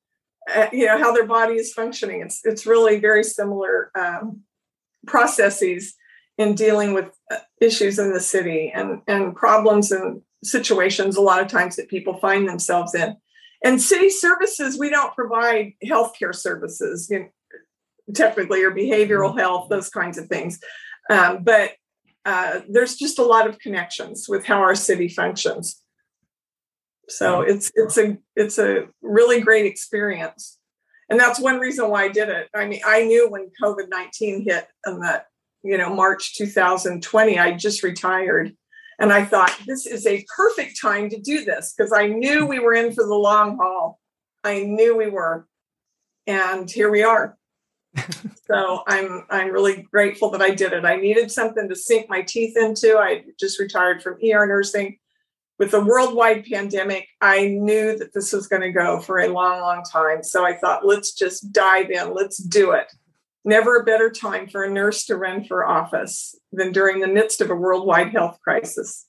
uh, you know how their body is functioning. It's it's really very similar um, processes in dealing with uh, issues in the city and and problems and situations a lot of times that people find themselves in. And city services, we don't provide healthcare services. You know, typically or behavioral mm-hmm. health, those kinds of things. Um, but uh, there's just a lot of connections with how our city functions. So mm-hmm. it's it's a it's a really great experience, and that's one reason why I did it. I mean, I knew when COVID nineteen hit in that you know March 2020, I just retired, and I thought this is a perfect time to do this because I knew we were in for the long haul. I knew we were, and here we are <laughs> so I'm I'm really grateful that I did it. I needed something to sink my teeth into. I just retired from ER nursing. With the worldwide pandemic, I knew that this was going to go for a long, long time. So I thought, let's just dive in. Let's do it. Never a better time for a nurse to run for office than during the midst of a worldwide health crisis.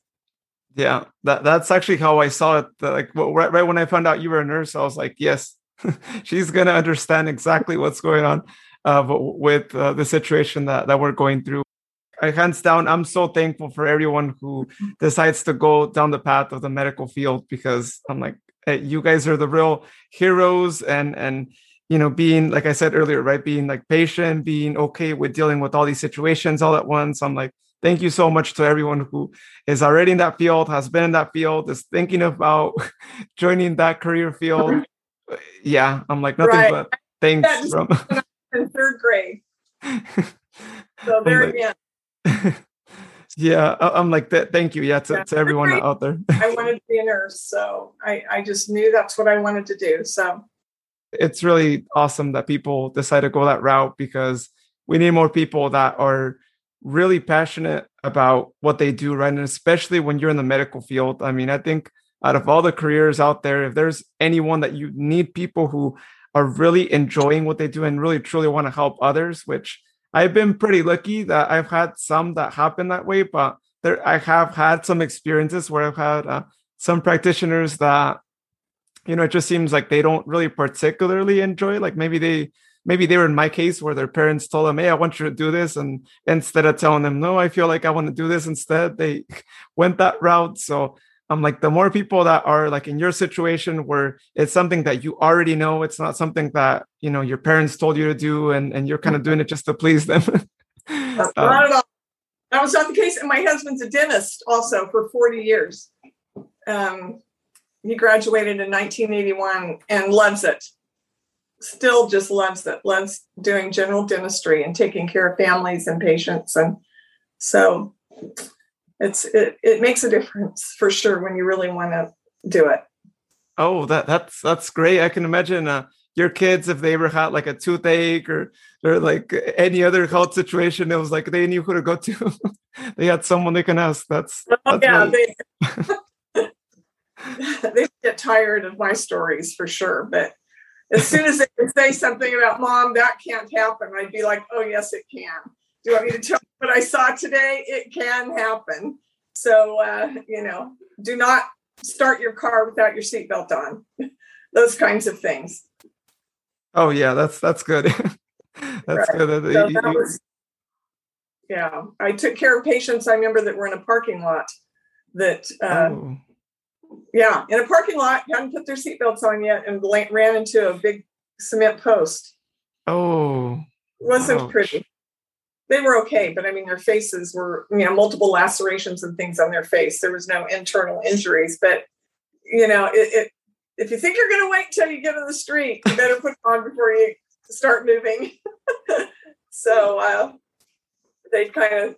Yeah, that, that's actually how I saw it. Like right, right when I found out you were a nurse, I was like, yes, <laughs> she's going to understand exactly what's going on uh, with uh, the situation that, that we're going through. I, hands down, I'm so thankful for everyone who decides to go down the path of the medical field because I'm like, hey, you guys are the real heroes and and you know being like I said earlier, right, being like patient, being okay with dealing with all these situations all at once. I'm like, thank you so much to everyone who is already in that field, has been in that field, is thinking about <laughs> joining that career field. <laughs> Yeah, I'm like nothing right. but thanks from in third grade. <laughs> So there again. yeah, I'm like that. Thank you. Yeah, to, yeah, to everyone grade, out there. I wanted to be a nurse, so I, I just knew that's what I wanted to do. So it's really awesome that people decide to go that route because we need more people that are really passionate about what they do, right? And especially when you're in the medical field. I mean, I think out of all the careers out there, if there's anyone that you need people who are really enjoying what they do and really truly want to help others, which I've been pretty lucky that I've had some that happen that way, but there I have had some experiences where I've had uh, some practitioners that you know it just seems like they don't really particularly enjoy like maybe they maybe they were in my case where their parents told them hey i want you to do this and instead of telling them no i feel like i want to do this instead they <laughs> went that route so I'm like, the more people that are like in your situation where it's something that you already know, it's not something that, you know, your parents told you to do and, and you're kind of doing it just to please them. <laughs> um, not at all. That was not the case. And my husband's a dentist also for 40 years. Um, he graduated in 1981 and loves it. Still just loves it, loves doing general dentistry and taking care of families and patients. And so it's it, it makes a difference for sure when you really want to do it oh that that's that's great i can imagine uh, your kids if they ever had like a toothache or or like any other health situation it was like they knew who to go to <laughs> they had someone they can ask that's, oh, that's yeah they, <laughs> <laughs> they get tired of my stories for sure but as soon as they would say something about mom that can't happen i'd be like oh yes it can. Do you want me to tell you what i saw today? It can happen. So uh, you know do not start your car without your seatbelt on. <laughs> Those kinds of things. Oh yeah that's that's good. <laughs> That's right. good so that was, yeah i took care of patients i remember that were in a parking lot that uh, oh yeah, in a parking lot, hadn't put their seatbelts on yet, and ran into a big cement post. Oh, wasn't ouch. pretty. They were okay, but I mean, their faces were, you know, multiple lacerations and things on their face. There was no internal injuries, but you know, it, it if you think you're going to wait until you get in the street, you better put on before you start moving. <laughs> so uh, they kind of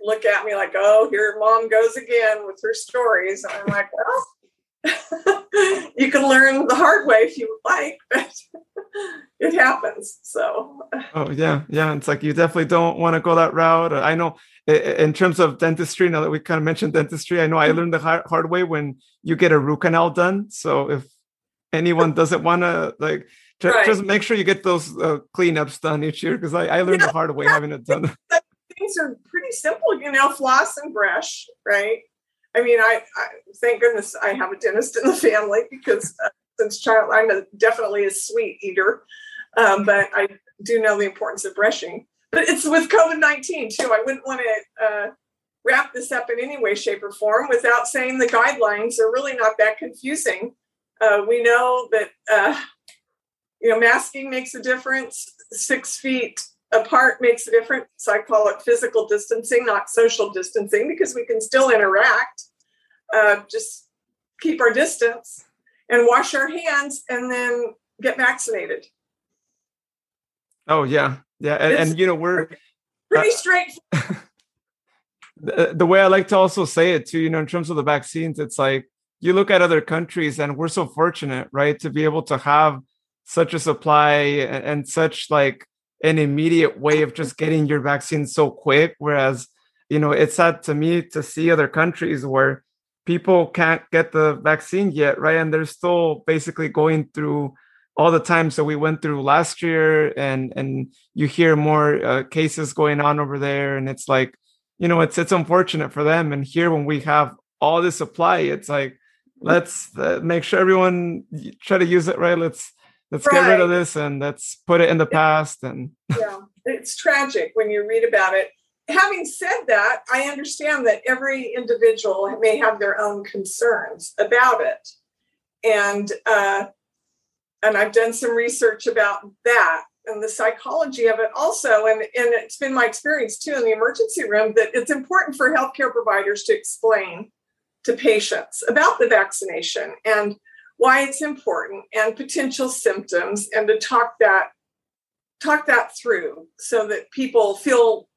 look at me like, oh, here mom goes again with her stories. And I'm like, well, <laughs> you can learn the hard way if you would like, <laughs> but it happens. So, oh, yeah. Yeah. It's like you definitely don't want to go that route. I know in terms of dentistry, now that we kind of mentioned dentistry, I know I learned the hard way when you get a root canal done. So if anyone doesn't want to like, right. just make sure you get those uh, cleanups done each year because I, I learned yeah. the hard way having it done <laughs> things are pretty simple, you know, floss and brush, right? I mean, I, I thank goodness I have a dentist in the family because uh, since child, I'm a, definitely a sweet eater, um, but I do know the importance of brushing. But it's with COVID 19 too. I wouldn't want to uh, wrap this up in any way, shape, or form without saying the guidelines are really not that confusing. Uh, we know that, uh, you know, masking makes a difference. Six feet apart makes a difference. I call it physical distancing, not social distancing, because we can still interact. Uh, just keep our distance and wash our hands and then get vaccinated. Oh yeah, yeah, and, and you know we're pretty uh, straight. <laughs> the, the way I like to also say it too, you know, in terms of the vaccines, it's like you look at other countries and we're so fortunate, right, to be able to have such a supply and, and such like an immediate way of just getting your vaccine so quick. Whereas, you know, it's sad to me to see other countries where people can't get the vaccine yet, right? And they're still basically going through all the times that we went through last year, and and you hear more uh, cases going on over there, and it's like, you know, it's it's unfortunate for them. And here, when we have all this supply, it's like, let's uh, make sure everyone try to use it right. Let's let's right. get rid of this and let's put it in the past and <laughs> yeah it's tragic when you read about it. Having said that i understand that every individual may have their own concerns about it. And uh, and i've done some research about that and the psychology of it also. And, and it's been my experience too in the emergency room that it's important for healthcare providers to explain to patients about the vaccination. And why it's important and potential symptoms and to talk that talk that through so that people feel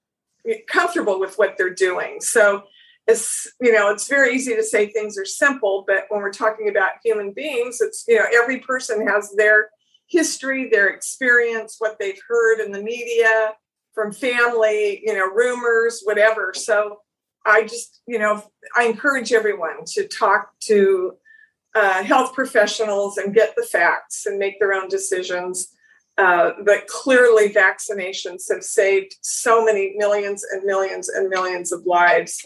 comfortable with what they're doing. So it's you know it's very easy to say things are simple but when we're talking about human beings it's you know every person has their history their experience what they've heard in the media from family you know rumors whatever. So i just you know i encourage everyone to talk to uh, health professionals and get the facts and make their own decisions. Uh, but clearly, vaccinations have saved so many millions and millions and millions of lives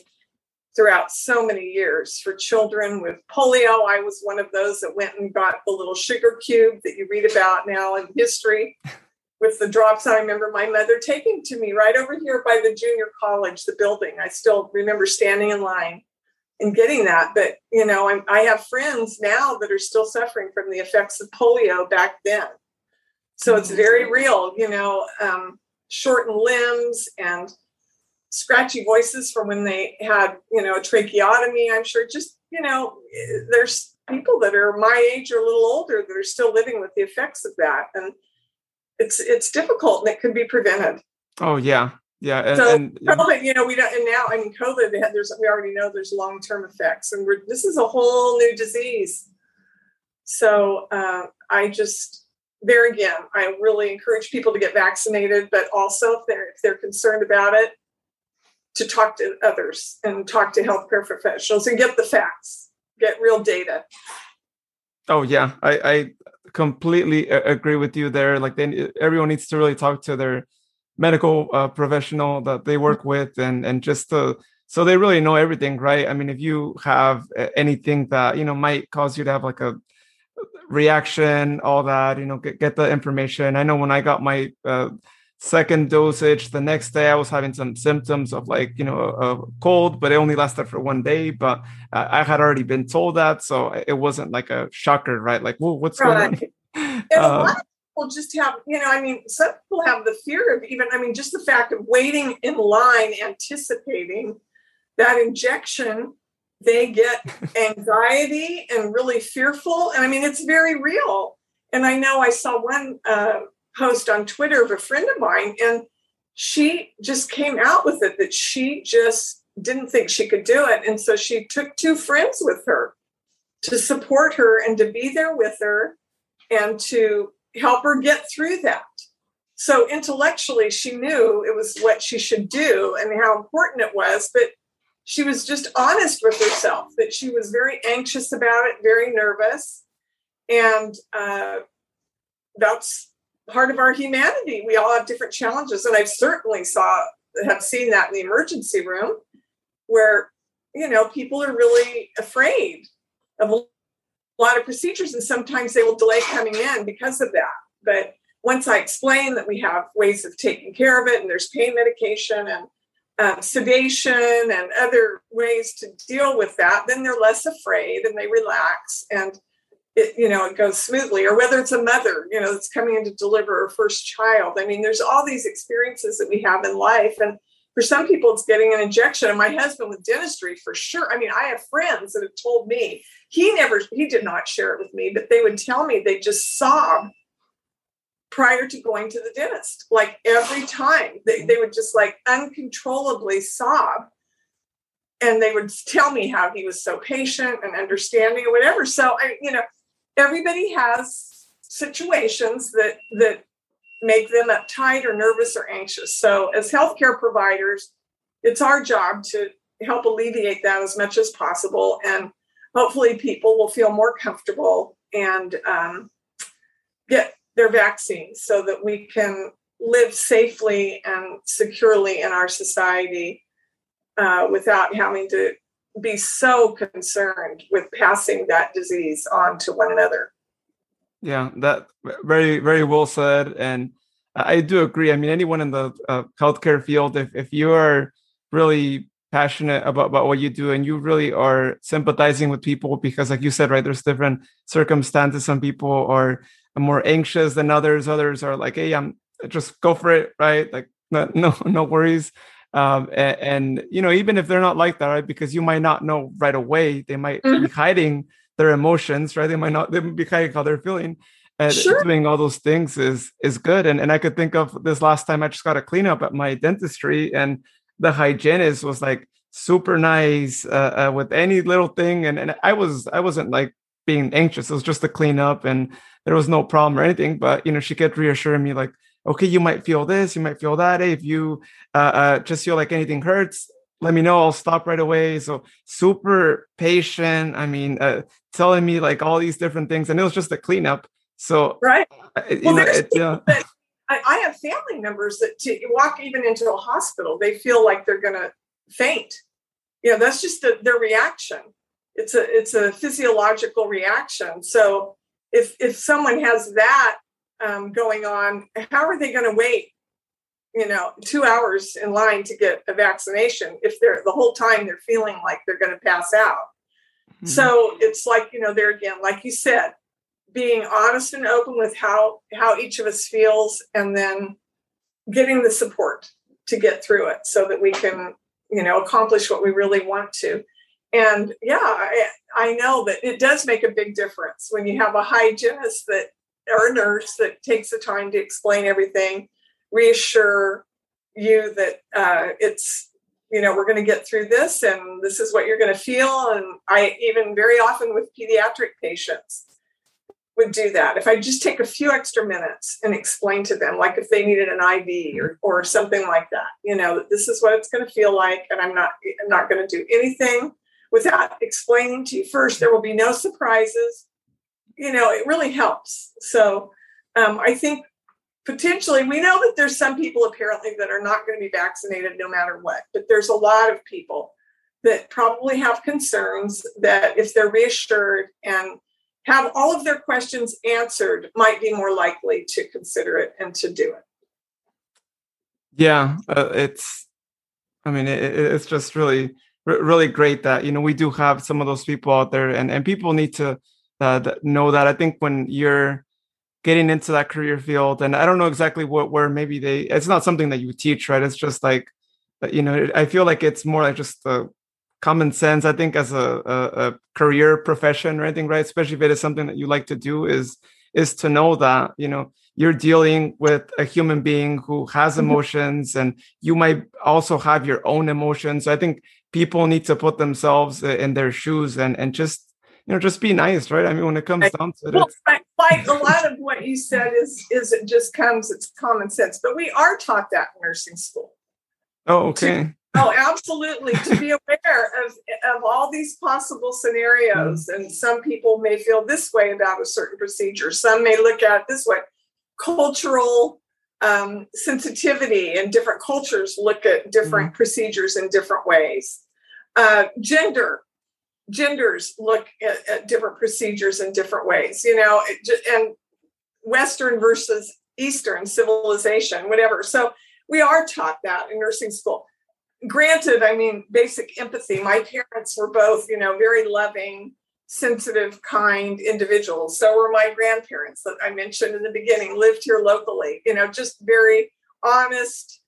throughout so many years. For children with polio, I was one of those that went and got the little sugar cube that you read about now in history <laughs> with the drops. I remember my mother taking to me right over here by the junior college, the building. I still remember standing in line in getting that. But you know, I'm, i have friends now that are still suffering from the effects of polio back then. So it's mm-hmm. very real. You know, um, shortened limbs and scratchy voices from when they had you know a tracheotomy. I'm sure just you know there's people that are my age or a little older that are still living with the effects of that and it's it's difficult and it can be prevented oh yeah yeah, and, so and, probably you know we don't. And now I mean, COVID. There's we already know there's long term effects, and we're this is a whole new disease. So uh, I just there again, I really encourage people to get vaccinated, but also if they're if they're concerned about it, to talk to others and talk to healthcare professionals and get the facts, get real data. Oh yeah, I, I completely agree with you there. Like they, everyone needs to really talk to their medical uh, professional that they work with, and and just to so they really know everything, right? I mean, if you have anything that you know might cause you to have like a reaction, all that, you know, get, get the information. I know when I got my uh, second dosage, the next day I was having some symptoms of like, you know, a, cold, but it only lasted for one day. But uh, I had already been told that. So it wasn't like a shocker, right? Like, whoa, what's right. going on? And <laughs> a lot of people just have, you know, I mean, some people have the fear of even, I mean, just the fact of waiting in line, anticipating that injection they get <laughs> anxiety and really fearful. And I mean, it's very real. And I know I saw one uh, post on Twitter of a friend of mine, and she just came out with it that she just didn't think she could do it. And so she took two friends with her to support her and to be there with her and to help her get through that. So intellectually, she knew it was what she should do and how important it was. But she was just honest with herself that she was very anxious about it, very nervous. And uh, that's part of our humanity. We all have different challenges. And I've certainly saw have seen that in the emergency room where, you know, people are really afraid of lot of procedures and sometimes they will delay coming in because of that. But once I explain that we have ways of taking care of it and there's pain medication and um, sedation and other ways to deal with that, then they're less afraid and they relax and it, you know, it goes smoothly. Or whether it's a mother, you know, that's coming in to deliver her first child. I mean, there's all these experiences that we have in life. And for some people, it's getting an injection. And my husband with dentistry, for sure. I mean, I have friends that have told me he never, he did not share it with me, but they would tell me they just sob prior to going to the dentist. Like every time they, they would just like uncontrollably sob. And they would tell me how he was so patient and understanding or whatever. So I, you know, everybody has situations that that make them uptight or nervous or anxious. So as healthcare providers, it's our job to help alleviate that as much as possible. And hopefully people will feel more comfortable and um, get their vaccines so that we can live safely and securely in our society uh, without having to be so concerned with passing that disease on to one another. Yeah, that very very well said, and I do agree. I mean, anyone in the uh, healthcare field, if if you are really passionate about, about what you do and you really are sympathizing with people because like you said right there's different circumstances some people are more anxious than others. Others are like, hey, I'm just go for it, right? Like no <laughs> no, no worries. Um, and, and, you know, even if they're not like that, right? Because you might not know right away, they might mm-hmm. be hiding their emotions, right? They might not they might be hiding how they're feeling. And sure. doing all those things is is good. And and I could think of this last time I just got a cleanup at my dentistry, and the hygienist was like super nice uh, uh, with any little thing, and and I was I wasn't like being anxious. It was just to clean up and there was no problem or anything. But you know, she kept reassuring me like, okay, you might feel this, you might feel that. Hey, if you uh, uh, just feel like anything hurts, let me know. I'll stop right away. So super patient. I mean, uh, telling me like all these different things, and it was just a cleanup. So right, uh, well, know, it, yeah. I, I have family members that to walk even into a hospital, they feel like they're going to faint. You know, that's just the, their reaction. It's a it's a physiological reaction. So if if someone has that um, going on, how are they going to wait? You know, two hours in line to get a vaccination if they're the whole time they're feeling like they're going to pass out. Mm-hmm. So it's like you know, there again, like you said, being honest and open with how how each of us feels, and then getting the support to get through it, so that we can you know accomplish what we really want to and yeah I, I, know that it does make a big difference when you have a hygienist that or a nurse that takes the time to explain everything reassure you that uh, it's you know we're going to get through this and this is what you're going to feel and i even very often with pediatric patients would do that. If I just take a few extra minutes and explain to them, like if they needed an IV or, or something like that, you know, this is what it's going to feel like, and I'm not I'm not going to do anything without explaining to you first. There will be no surprises. You know, it really helps. So um, I think potentially we know that there's some people apparently that are not going to be vaccinated no matter what, but there's a lot of people that probably have concerns that if they're reassured and have all of their questions answered might be more likely to consider it and to do it. Yeah uh, it's i mean it, it's just really really great that you know we do have some of those people out there and and people need to uh, know that. I think when you're getting into that career field and i don't know exactly what where maybe they it's not something that you teach right? It's just like uh, you know i feel like it's more like just the common sense i think as a, a, a, career profession or anything right? Especially if it is something that you like to do is is to know that you know you're dealing with a human being who has mm-hmm. emotions and you might also have your own emotions. So i think people need to put themselves uh, in their shoes and and just you know just be nice right i mean when it comes down to it well, like a lot of what you said is is it just comes it's common sense but we are taught that in nursing school oh okay Oh, absolutely. to be aware of, of all these possible scenarios. And some people may feel this way about a certain procedure, some may look at it this way. Cultural um, sensitivity and different cultures look at different mm. procedures in different ways. Uh, gender, genders look at, at, different procedures in different ways, you know, and Western versus Eastern civilization, whatever. So we are taught that in nursing school granted, I mean, basic empathy. My parents were both, you know, very loving, sensitive, kind individuals. So were my grandparents that I mentioned in the beginning, lived here locally, you know, just very honest,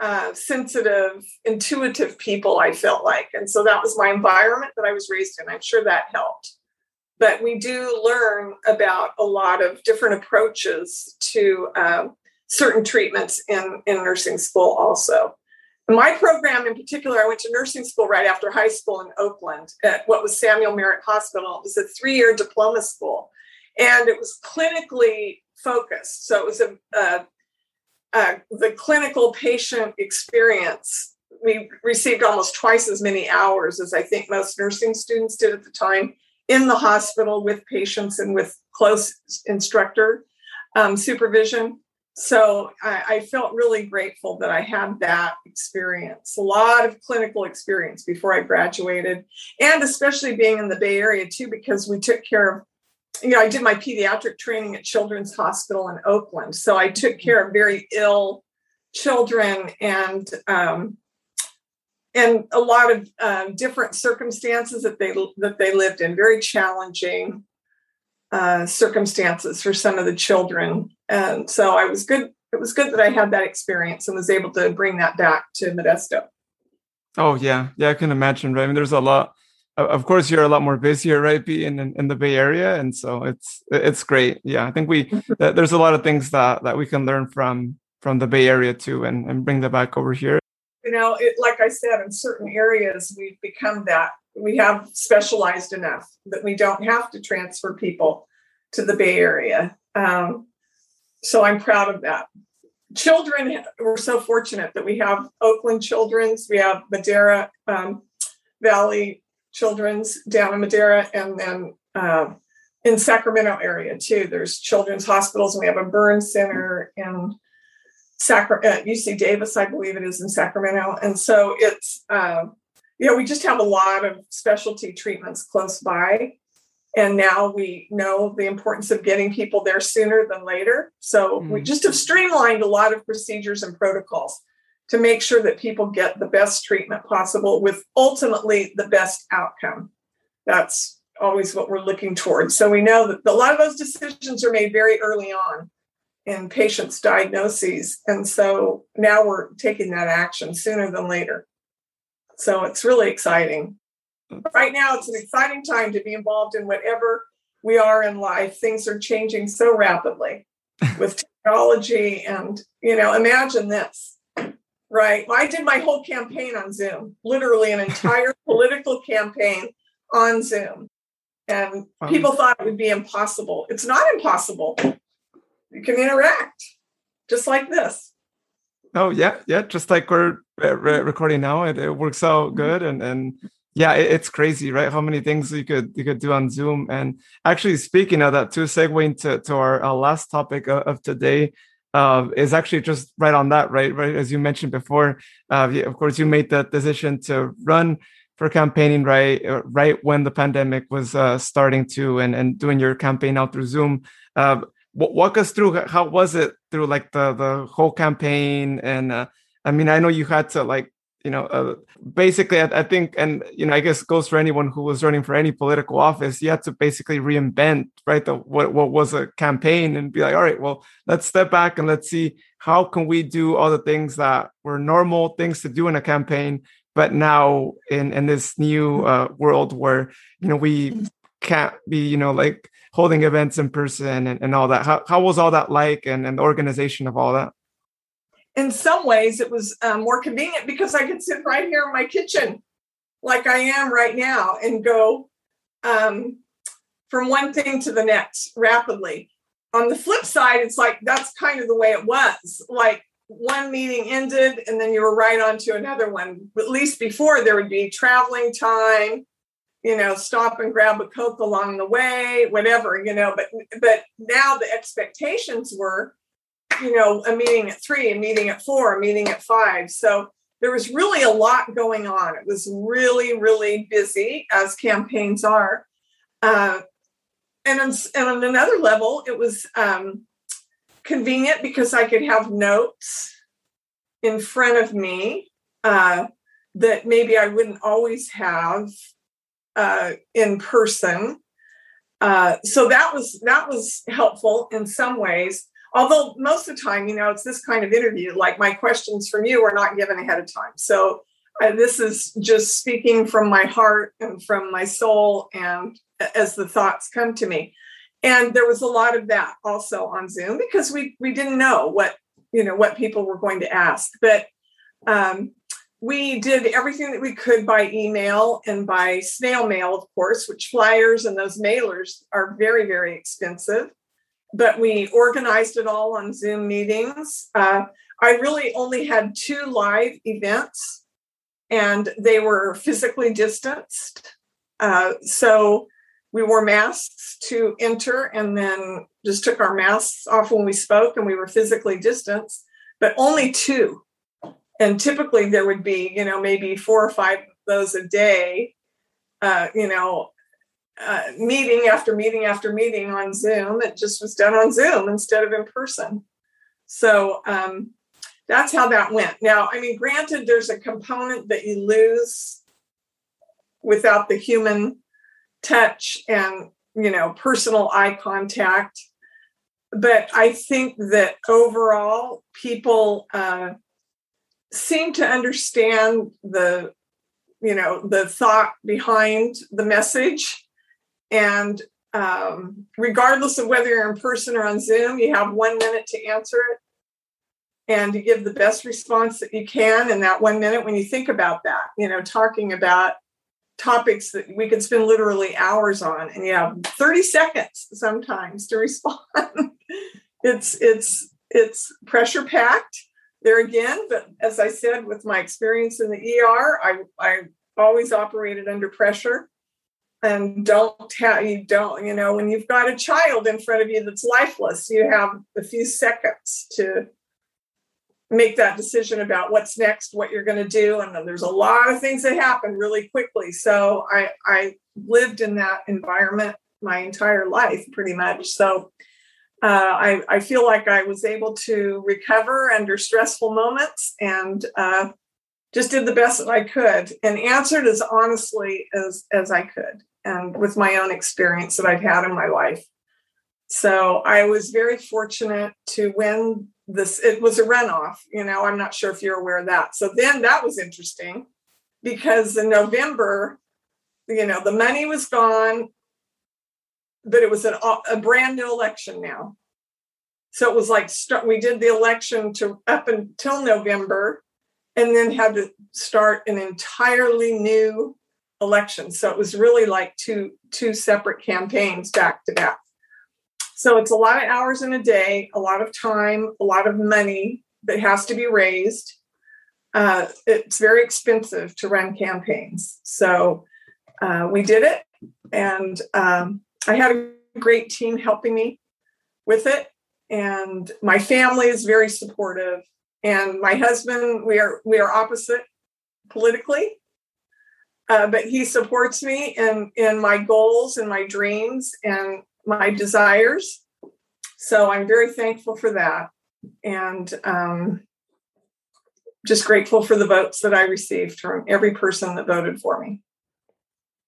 uh, sensitive, intuitive people, I felt like. And so that was my environment that I was raised in. I'm sure that helped. But we do learn about a lot of different approaches to um, certain treatments in, in nursing school also my program in particular, I went to nursing school right after high school in Oakland at what was Samuel Merritt Hospital. It was a three year diploma school and it was clinically focused. So it was a, a, a, the clinical patient experience. We received almost twice as many hours as I think most nursing students did at the time in the hospital with patients and with close instructor um, supervision. So I, I, felt really grateful that I had that experience, a lot of clinical experience before I graduated, and especially being in the Bay Area too, because we took care of, you know, I did my pediatric training at Children's Hospital in Oakland. So I took mm-hmm. care of very ill children and um, and a lot of um, different circumstances that they that they lived in, very challenging uh, circumstances for some of the children. And so I was good. It was good that I had that experience and was able to bring that back to Modesto. Oh yeah, yeah, I can imagine. Right? I mean, there's a lot. Of course, you're a lot more busier, right? Being in, in the Bay Area, and so it's it's great. Yeah, I think we there's a lot of things that that we can learn from from the Bay Area too, and and bring that back over here. You know, it, like I said, in certain areas we've become that we have specialized enough that we don't have to transfer people to the Bay Area. Um, so I'm proud of that. Children, we're so fortunate that we have Oakland Children's, we have Madera um, Valley Children's down in Madera, and then uh, in Sacramento area too. There's children's hospitals, and we have a burn center in Sacra- at UC Davis, I believe it is in Sacramento. And so it's uh, you know, we just have a lot of specialty treatments close by. And now we know the importance of getting people there sooner than later. So mm. we just have streamlined a lot of procedures and protocols to make sure that people get the best treatment possible with ultimately the best outcome. That's always what we're looking towards. So we know that a lot of those decisions are made very early on in patients' diagnoses. And so now we're taking that action sooner than later. So it's really exciting. Right now, it's an exciting time to be involved in whatever we are in life. Things are changing so rapidly <laughs> with technology. And, you know, imagine this, right? Well, I did my whole campaign on Zoom, literally an entire <laughs> political campaign on Zoom. And um, people thought it would be impossible. It's not impossible. You can interact just like this. Oh yeah, yeah, just like we're re- recording now. It, it, works out mm-hmm. good, and and yeah, it, it's crazy, right? How many things you could you could do on Zoom. And actually, speaking of that, to segue to to our, our last topic of, of today, uh, is actually just right on that, right? Right, as you mentioned before, uh, of course, you made the decision to run for campaigning right uh, right when the pandemic was uh, starting to and and doing your campaign out through Zoom. Uh, walk us through how was it through like the the whole campaign and uh, I mean I know you had to like you know uh, basically I, I, think and you know I guess goes for anyone who was running for any political office you had to basically reinvent right the what what was a campaign and be like all right well let's step back and let's see how can we do all the things that were normal things to do in a campaign but now in in this new uh, world where you know we mm. can't be you know like holding events in person and, and all that how, how was all that like and, and the organization of all that in some ways it was um, more convenient because i could sit right here in my kitchen like i am right now and go um, from one thing to the next rapidly on the flip side it's like that's kind of the way it was like one meeting ended and then you were right on to another one. At least before there would be traveling time, you know, stop and grab a Coke along the way, whatever, you know, but but now the expectations were, you know, a meeting at three, a meeting at four, a meeting at five. So there was really a lot going on. It was really, really busy as campaigns are. Uh, and, on, and on another level, it was um, convenient because I could have notes in front of me uh, that maybe I wouldn't always have uh, in person. Uh, so that was that was helpful in some ways. Although most of the time, you know, it's this kind of interview. Like my questions from you are not given ahead of time, so uh, this is just speaking from my heart and from my soul, and as the thoughts come to me. And there was a lot of that also on zoom because we we didn't know what you know what people were going to ask. But um, we did everything that we could by email and by snail mail of course which flyers and those mailers are very very expensive but we organized it all on zoom meetings uh, i really only had two live events and they were physically distanced uh, so we wore masks to enter and then just took our masks off when we spoke and we were physically distanced, but only two. And typically there would be, you know, maybe four or five of those a day, uh, you know, uh, meeting after meeting after meeting on Zoom. It just was done on Zoom instead of in person. So um, that's how that went. Now, I mean, granted, there's a component that you lose without the human touch and you know personal eye contact but i think that overall people uh, seem to understand the you know the thought behind the message and um, regardless of whether you're in person or on zoom you have one minute to answer it. And to give the best response that you can in that one minute when you think about that you know talking about topics that we could spend literally hours on and you have 30 seconds sometimes to <laughs> respond. It's it's it's pressure packed there again but as i said with my experience in the er i i always operated under pressure and don't have you don't you know when you've got a child in front of you that's lifeless you have a few seconds to make that decision about what's next, what you're going to do. And there's a lot of things that happen really quickly. So I, I lived in that environment my entire life pretty much. So uh, I, I feel like I was able to recover under stressful moments and uh, just did the best that I could and answered as honestly as, as I could and with my own experience that I've had in my life. So I was very fortunate to win this it was a runoff you know i'm not sure if you're aware of that so then that was interesting because in november you know the money was gone but it was an, a brand new election now so it was like we did the election to up until november and then had to start an entirely new elections. So it was really like two two separate campaigns back to back. So it's a lot of hours in a day, a lot of time, a lot of money that has to be raised. Uh, it's very expensive to run campaigns. So uh, we did it, and um, I had a great team helping me with it. And my family is very supportive. And my husband, we are we are opposite politically, uh, but he supports me in in my goals and my dreams and my desires. So I'm very thankful for that, and um, just grateful for the votes that I received from every person that voted for me.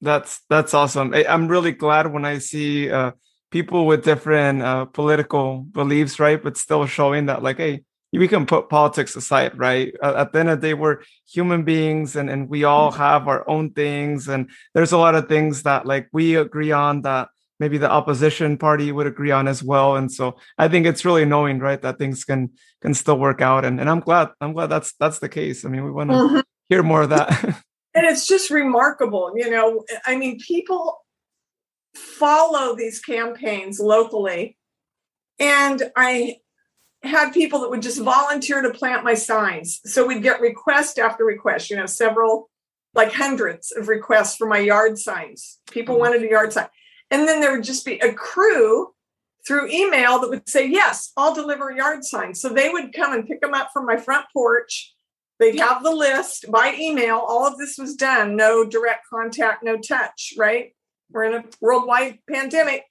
That's that's awesome. I'm really glad when I see uh, people with different uh, political beliefs, right? But still showing that, like, hey, we can put politics aside, right? At the end of the day, we're human beings and, and we all mm-hmm. have our own things. And there's a lot of things that like we agree on that maybe the opposition party would agree on as well. And so I think it's really knowing, right, that things can can still work out. And, and I'm glad, I'm glad that's that's the case. I mean, we want to mm-hmm. hear more of that. <laughs> and it's just remarkable, you know. I mean, people follow these campaigns locally. And I had people that would just volunteer to plant my signs. So we'd get request after request, you know, several, like hundreds of requests for my yard signs. People mm-hmm. wanted a yard sign. And then there would just be a crew through email that would say, Yes, I'll deliver yard signs. So they would come and pick them up from my front porch. They'd have the list by email. All of this was done, no direct contact, no touch, right? We're in a worldwide pandemic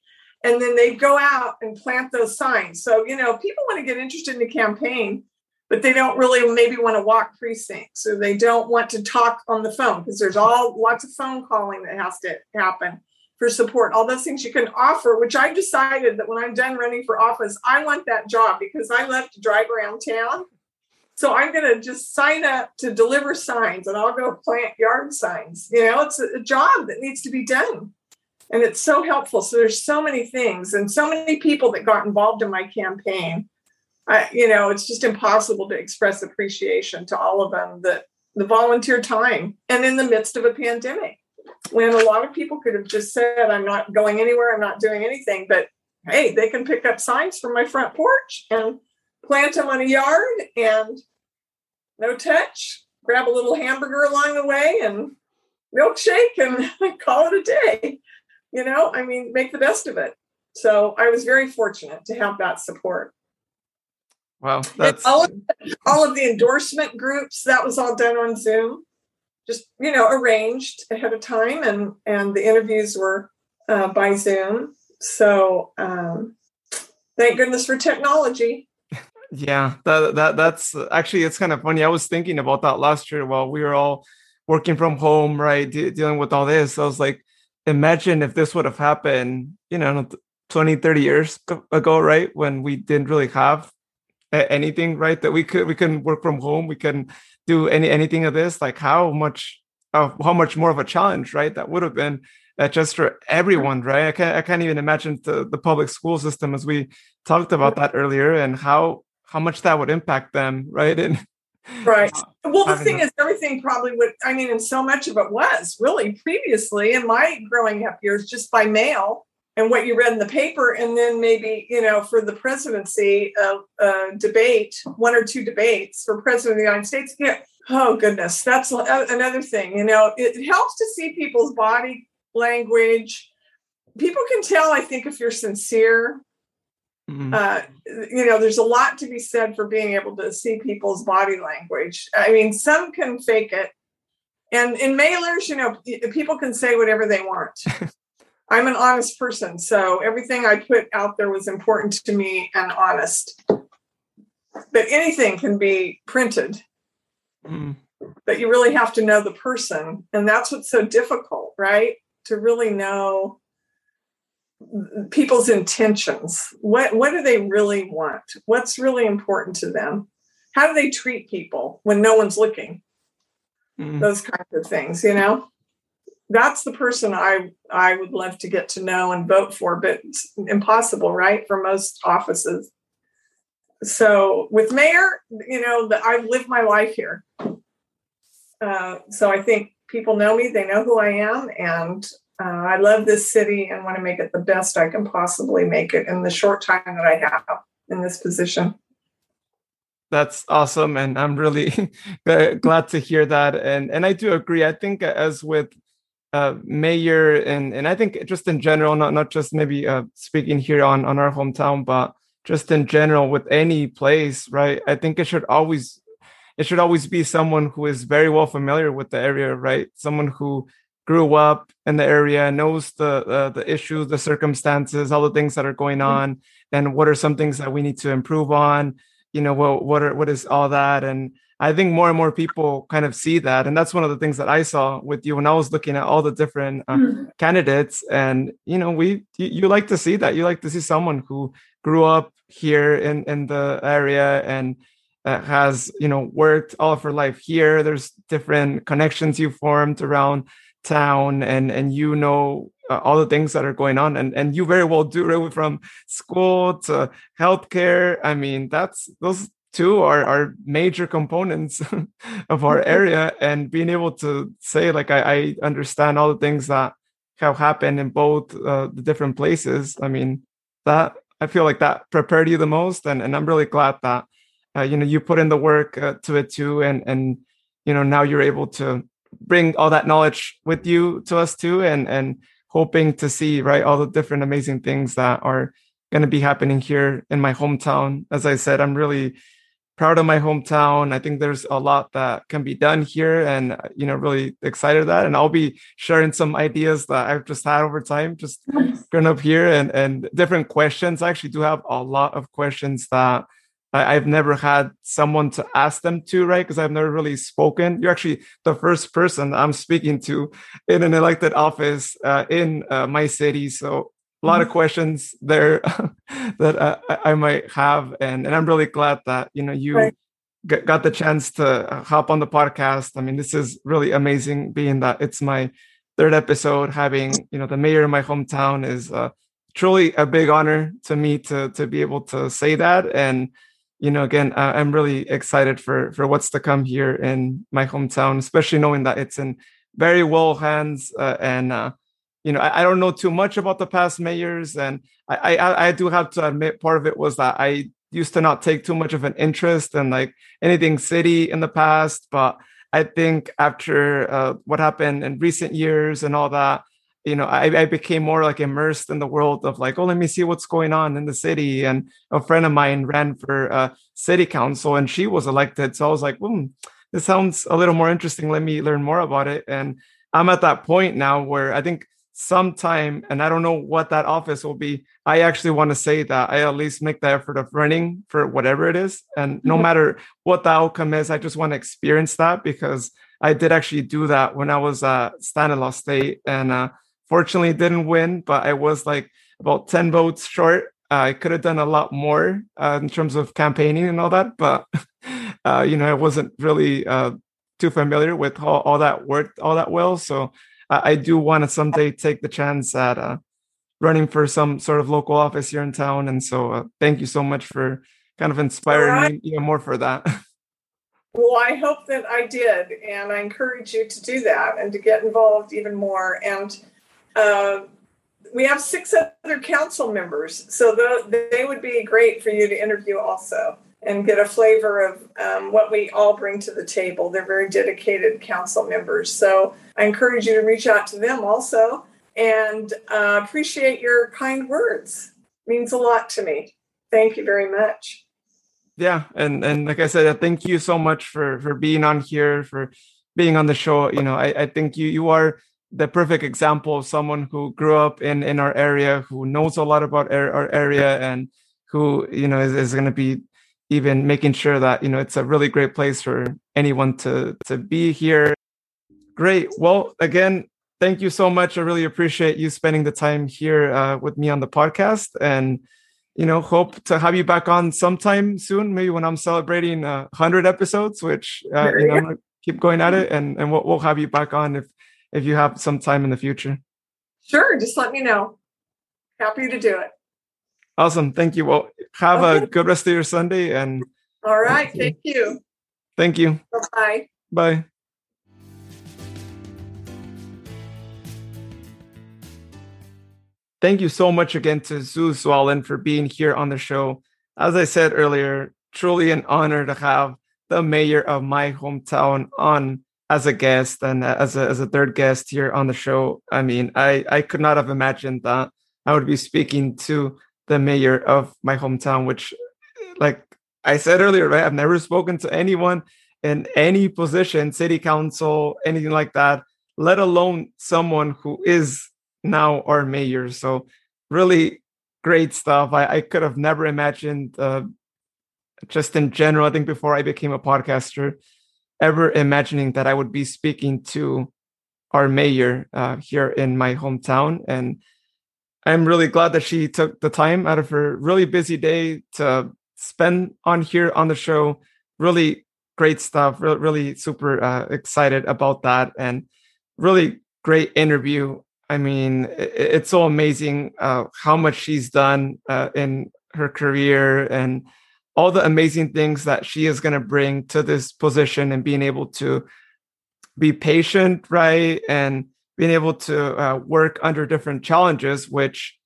and then they go out and plant those signs. So, you know, people want to get interested in the campaign, but they don't really maybe want to walk precincts or they don't want to talk on the phone because there's all lots of phone calling that has to happen for support. All those things you can offer, which I decided that when I'm done running for office, I want that job because I love to drive around town. So I'm going to just sign up to deliver signs and I'll go plant yard signs. You know, it's a, a job that needs to be done and it's so helpful. So there's so many things and so many people that got involved in my campaign. I, you know it's just impossible to express appreciation to all of them that the volunteer time and in the midst of a pandemic when a lot of people could have just said i'm not going anywhere i'm not doing anything but hey they can pick up signs from my front porch and plant them on a yard and no touch grab a little hamburger along the way and milkshake and <laughs> call it a day you know, I mean, make the best of it. So I was very fortunate to have that support. Wow, that's all of, all of the endorsement groups. That was all done on Zoom, just you know, arranged ahead of time, and and the interviews were uh, by Zoom. So um, thank goodness for technology. Yeah, that that that's actually it's kind of funny. I was thinking about that last year while we were all working from home, right, de- dealing with all this. I was like, imagine if this would have happened, you know, 20, 30 years ago, right? When we didn't really have anything, right? That we could, we couldn't work from home. We couldn't do any, anything of this. Like how much, uh, how much more of a challenge, right? That would have been uh, just for everyone, right? I can't, I can't even imagine the, the public school system as we talked about that earlier and how, how much that would impact them, right? <laughs> And Right. Uh, well, the thing is, everything probably would, I mean, and so much of it was really previously in my growing up years just by mail and what you read in the paper. And then maybe, you know, for the presidency, of a debate, one or two debates for president of the United States. Yeah. Oh, goodness. That's another thing. You know, it helps to see people's body language. People can tell, I think, if you're sincere Mm-hmm. Uh, you know, there's a lot to be said for being able to see people's body language. I mean, some can fake it. And in mailers, you know, people can say whatever they want. <laughs> I'm an honest person. So everything I put out there was important to me and honest. But anything can be printed. Mm. But you really have to know the person. And that's what's so difficult, right? To really know people's intentions. What what do they really want? What's really important to them? How do they treat people when no one's looking? Mm. Those kinds of things, you know. That's the person I I would love to get to know and vote for, but it's impossible, right? For most offices. So with mayor, you know, that I've lived my life here. uh, so I think people know me, they know who I am, and uh, I love this city and want to make it the best I can possibly make it in the short time that I have in this position. That's awesome, and I'm really <laughs> glad to hear that. And and I do agree. I think as with uh, mayor and and I think just in general, not not just maybe uh, speaking here on on our hometown, but just in general with any place, right? I think it should always it should always be someone who is very well familiar with the area, right? Someone who grew up in the area, knows the uh, the issues, the circumstances, all the things that are going mm-hmm. on, and what are some things that we need to improve on. You know, what what are what is all that and I think more and more people kind of see that, and that's one of the things that I saw with you when I was looking at all the different uh, mm-hmm. candidates. And you know, we you, you, like to see that. You like to see someone who grew up here in in the area and uh, has you know worked all of her life here. There's different connections you formed around town, and and you know uh, all the things that are going on and and you very well do right from school to healthcare. I mean that's those two are, are major components <laughs> of our <laughs> area and being able to say like I, I understand all the things that have happened in both uh, the different places. I mean that i feel like that prepared you the most and, and i'm really glad that uh, you know you put in the work uh, to it too and and you know now you're able to bring all that knowledge with you to us too and and hoping to see right all the different amazing things that are going to be happening here in my hometown as i said i'm really proud of my hometown. I think there's a lot that can be done here and you know really excited that and I'll be sharing some ideas that I've just had over time just growing up here and and different questions. I actually do have a lot of questions that I, have never had someone to ask them to, right? Because I've never really spoken. You're actually the first person I'm speaking to in an elected office uh, in uh, my city. So a lot of mm-hmm. questions there <laughs> that I, I, might have, and and I'm really glad that you know you right. got the chance to hop on the podcast. I mean, this is really amazing, being that it's my third episode. Having you know the mayor of my hometown is uh, truly a big honor to me to to be able to say that, and you know again uh, I'm really excited for for what's to come here in my hometown, especially knowing that it's in very well hands uh, and uh, you know, I, I, don't know too much about the past mayors, and I, I, I do have to admit part of it was that I used to not take too much of an interest in like anything city in the past, but I think after uh, what happened in recent years and all that, you know, I, I became more like immersed in the world of like, oh, let me see what's going on in the city. And a friend of mine ran for uh, city council, and she was elected. So I was like, hmm, this sounds a little more interesting. Let me learn more about it. And I'm at that point now where I think sometime, and I don't know what that office will be. I actually want to say that I at least make the effort of running for whatever it is. And no mm-hmm. matter what the outcome is, I just want to experience that because I did actually do that when I was at Stanislaus State. And uh, fortunately, didn't win, but I was like about 10 votes short. Uh, I could have done a lot more uh, in terms of campaigning and all that, but <laughs> uh, you know, I wasn't really uh, too familiar with how all that worked all that well. So I, I do want to someday take the chance at uh, running for some sort of local office here in town. And so, uh, thank you so much for kind of inspiring right. me even more for that. <laughs> Well, I hope that I did, and I encourage you to do that and to get involved even more. And uh, we have six other council members, so the, they would be great for you to interview also and get a flavor of um, what we all bring to the table. They're very dedicated council members. So I encourage you to reach out to them also and uh, appreciate your kind words. It means a lot to me. Thank you very much. Yeah, and and like I said, thank you so much for for being on here, for being on the show. You know, I, I think you you are the perfect example of someone who grew up in in our area, who knows a lot about our, our area, and who you know is, is going to be even making sure that you know it's a really great place for anyone to to be here. Great. Well again thank you so much. I really appreciate you spending the time here uh, with me on the podcast and you know hope to have you back on sometime soon maybe when i'm celebrating uh, 100 episodes which uh, you know, keep going at it and and we'll, we'll have you back on if if you have some time in the future? Sure, just let me know. Happy to do it. Awesome. Thank you. Well, have okay. a good rest of your Sunday and All right, thank you. Thank you. Bye-bye. Thank you so much again to Sue Zwahlen for being here on the show. As I said earlier, truly an honor to have the mayor of my hometown on as a guest and as a, as a third guest here on the show. I mean, I, I could not have imagined that I would be speaking to the mayor of my hometown, which, like I said earlier, right? I've never spoken to anyone in any position, city council, anything like that, let alone someone who is now our mayor. So, really great stuff. I, I could have never imagined, uh, just in general, I think before I became a podcaster, ever imagining that I would be speaking to our mayor uh, here in my hometown. And I'm really glad that she took the time out of her really busy day to spend on here on the show. Really great stuff. Really, really super uh, excited about that. And really great interview. I mean, it, it's so amazing uh, how much she's done uh, in her career and all the amazing things that she is going to bring to this position and being able to be patient, right? And being able to uh, work under different challenges, which,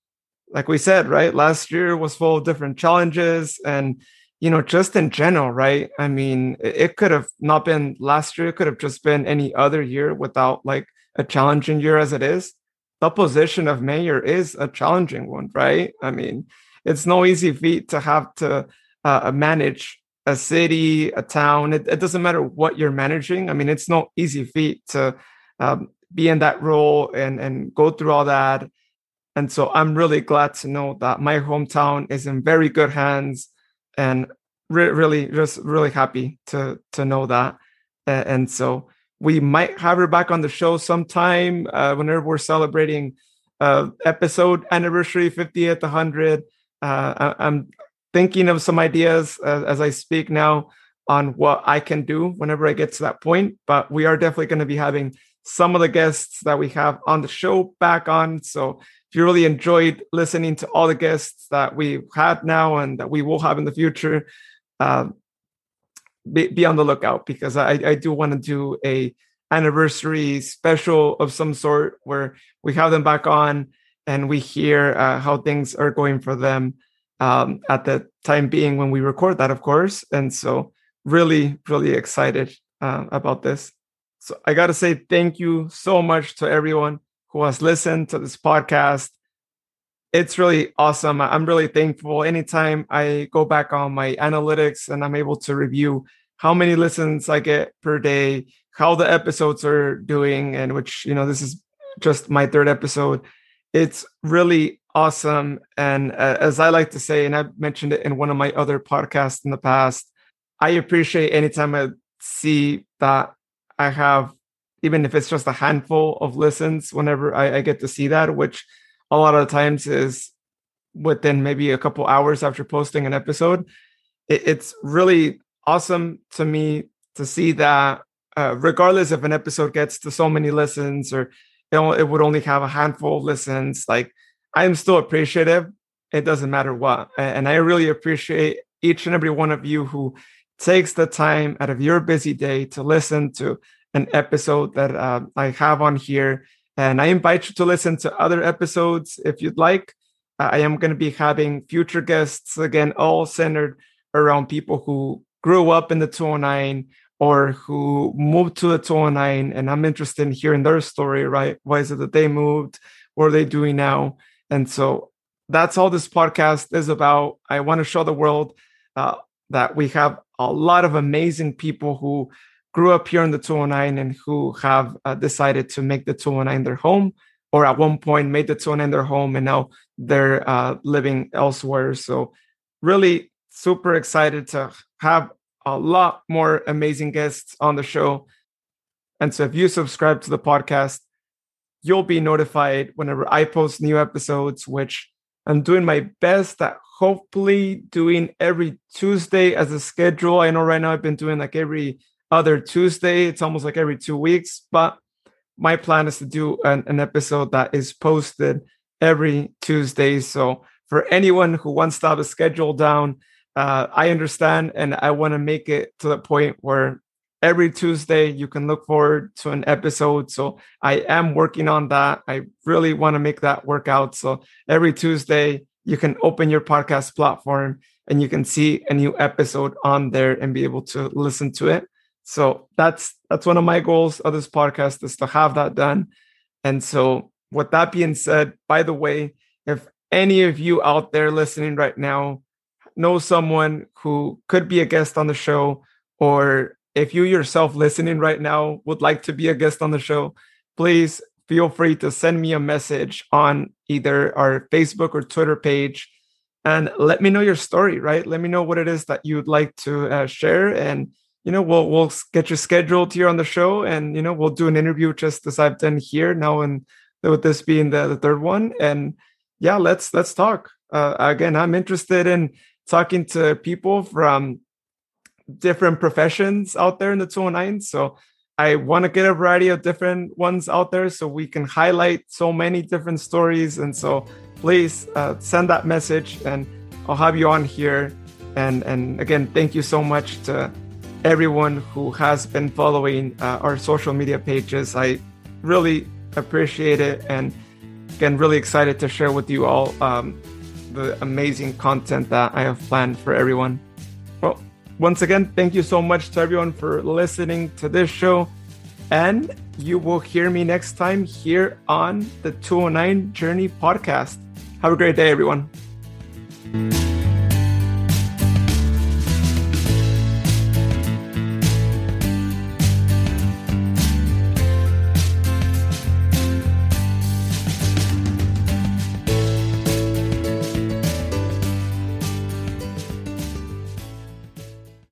like we said, right, last year was full of different challenges. And, you know, just in general, right? I mean, it could have not been last year, it could have just been any other year without like a challenging year as it is. The position of mayor is a challenging one, right? I mean, it's no easy feat to have to uh, manage a city, a town. It, it, doesn't matter what you're managing. I mean, it's no easy feat to um, be in that role and and go through all that. And so I'm really glad to know that my hometown is in very good hands, and re- really just really happy to to know that. Uh, and so we might have her back on the show sometime uh, whenever we're celebrating uh, episode anniversary 50th 100 uh, I, am thinking of some ideas as, as I speak now on what I can do whenever I get to that point. But we are definitely going to be having some of the guests that we have on the show back on. So if you really enjoyed listening to all the guests that we've had now and that we will have in the future, uh, be, be, on the lookout because I, I do want to do a anniversary special of some sort where we have them back on and we hear uh, how things are going for them um, at the time being when we record that, of course. And so, really, really excited uh, about this. So, I got to say thank you so much to everyone who has listened to this podcast. It's really awesome. I'm really thankful. Anytime I go back on my analytics and I'm able to review how many listens I get per day, how the episodes are doing, and which, you know, this is just my third episode. It's really awesome. And uh, as I like to say, and I've mentioned it in one of my other podcasts in the past, I appreciate anytime I see that I have, even if it's just a handful of listens, whenever I, I get to see that, which a lot of times is within maybe a couple hours after posting an episode. It, it's really awesome to me to see that, uh, regardless if an episode gets to so many listens or it, it would only have a handful of listens, like I'm still appreciative. It doesn't matter what. And I really appreciate each and every one of you who takes the time out of your busy day to listen to an episode that uh, I have on here. And I invite you to listen to other episodes if you'd like. I am going to be having future guests again, all centered around people who grew up in the 209 or who moved to the 209. And I'm interested in hearing their story, right? Why is it that they moved? What are they doing now? And so that's all this podcast is about. I want to show the world uh, that we have a lot of amazing people who grew up here in the 209 and who have uh, decided to make the 209 their home or at one point made the 209 their home and now they're uh, living elsewhere. So, really super excited to have a lot more amazing guests on the show. And so, if you subscribe to the podcast, you'll be notified whenever I post new episodes, which I'm doing my best at hopefully doing every Tuesday as a schedule. I know right now I've been doing like every other Tuesday. It's almost like every two weeks, but my plan is to do an, an episode that is posted every Tuesday. So for anyone who wants to have a schedule down, uh, I understand and I want to make it to the point where every Tuesday you can look forward to an episode. So I am working on that. I really want to make that work out. So every Tuesday you can open your podcast platform and you can see a new episode on there and be able to listen to it. So that's that's one of my goals of this podcast is to have that done. And so with that being said, by the way, if any of you out there listening right now know someone who could be a guest on the show or if you yourself listening right now would like to be a guest on the show, please feel free to send me a message on either our Facebook or Twitter page. And let me know your story, right? Let me know what it is that you'd like to uh, share. And you know we'll we'll get you scheduled here on the show. And you know we'll do an interview just as I've done here now and with this being the, the third one. And yeah let's let's talk. Uh, again I'm interested in talking to people from different professions out there in the 209. So I want to get a variety of different ones out there so we can highlight so many different stories. And so please uh, send that message and I'll have you on here. And, and again, thank you so much to everyone who has been following uh, our social media pages. I really appreciate it. And again, really excited to share with you all um, the amazing content that I have planned for everyone. Once again, thank you so much to everyone for listening to this show. And you will hear me next time here on the 209 Journey podcast. Have a great day, everyone.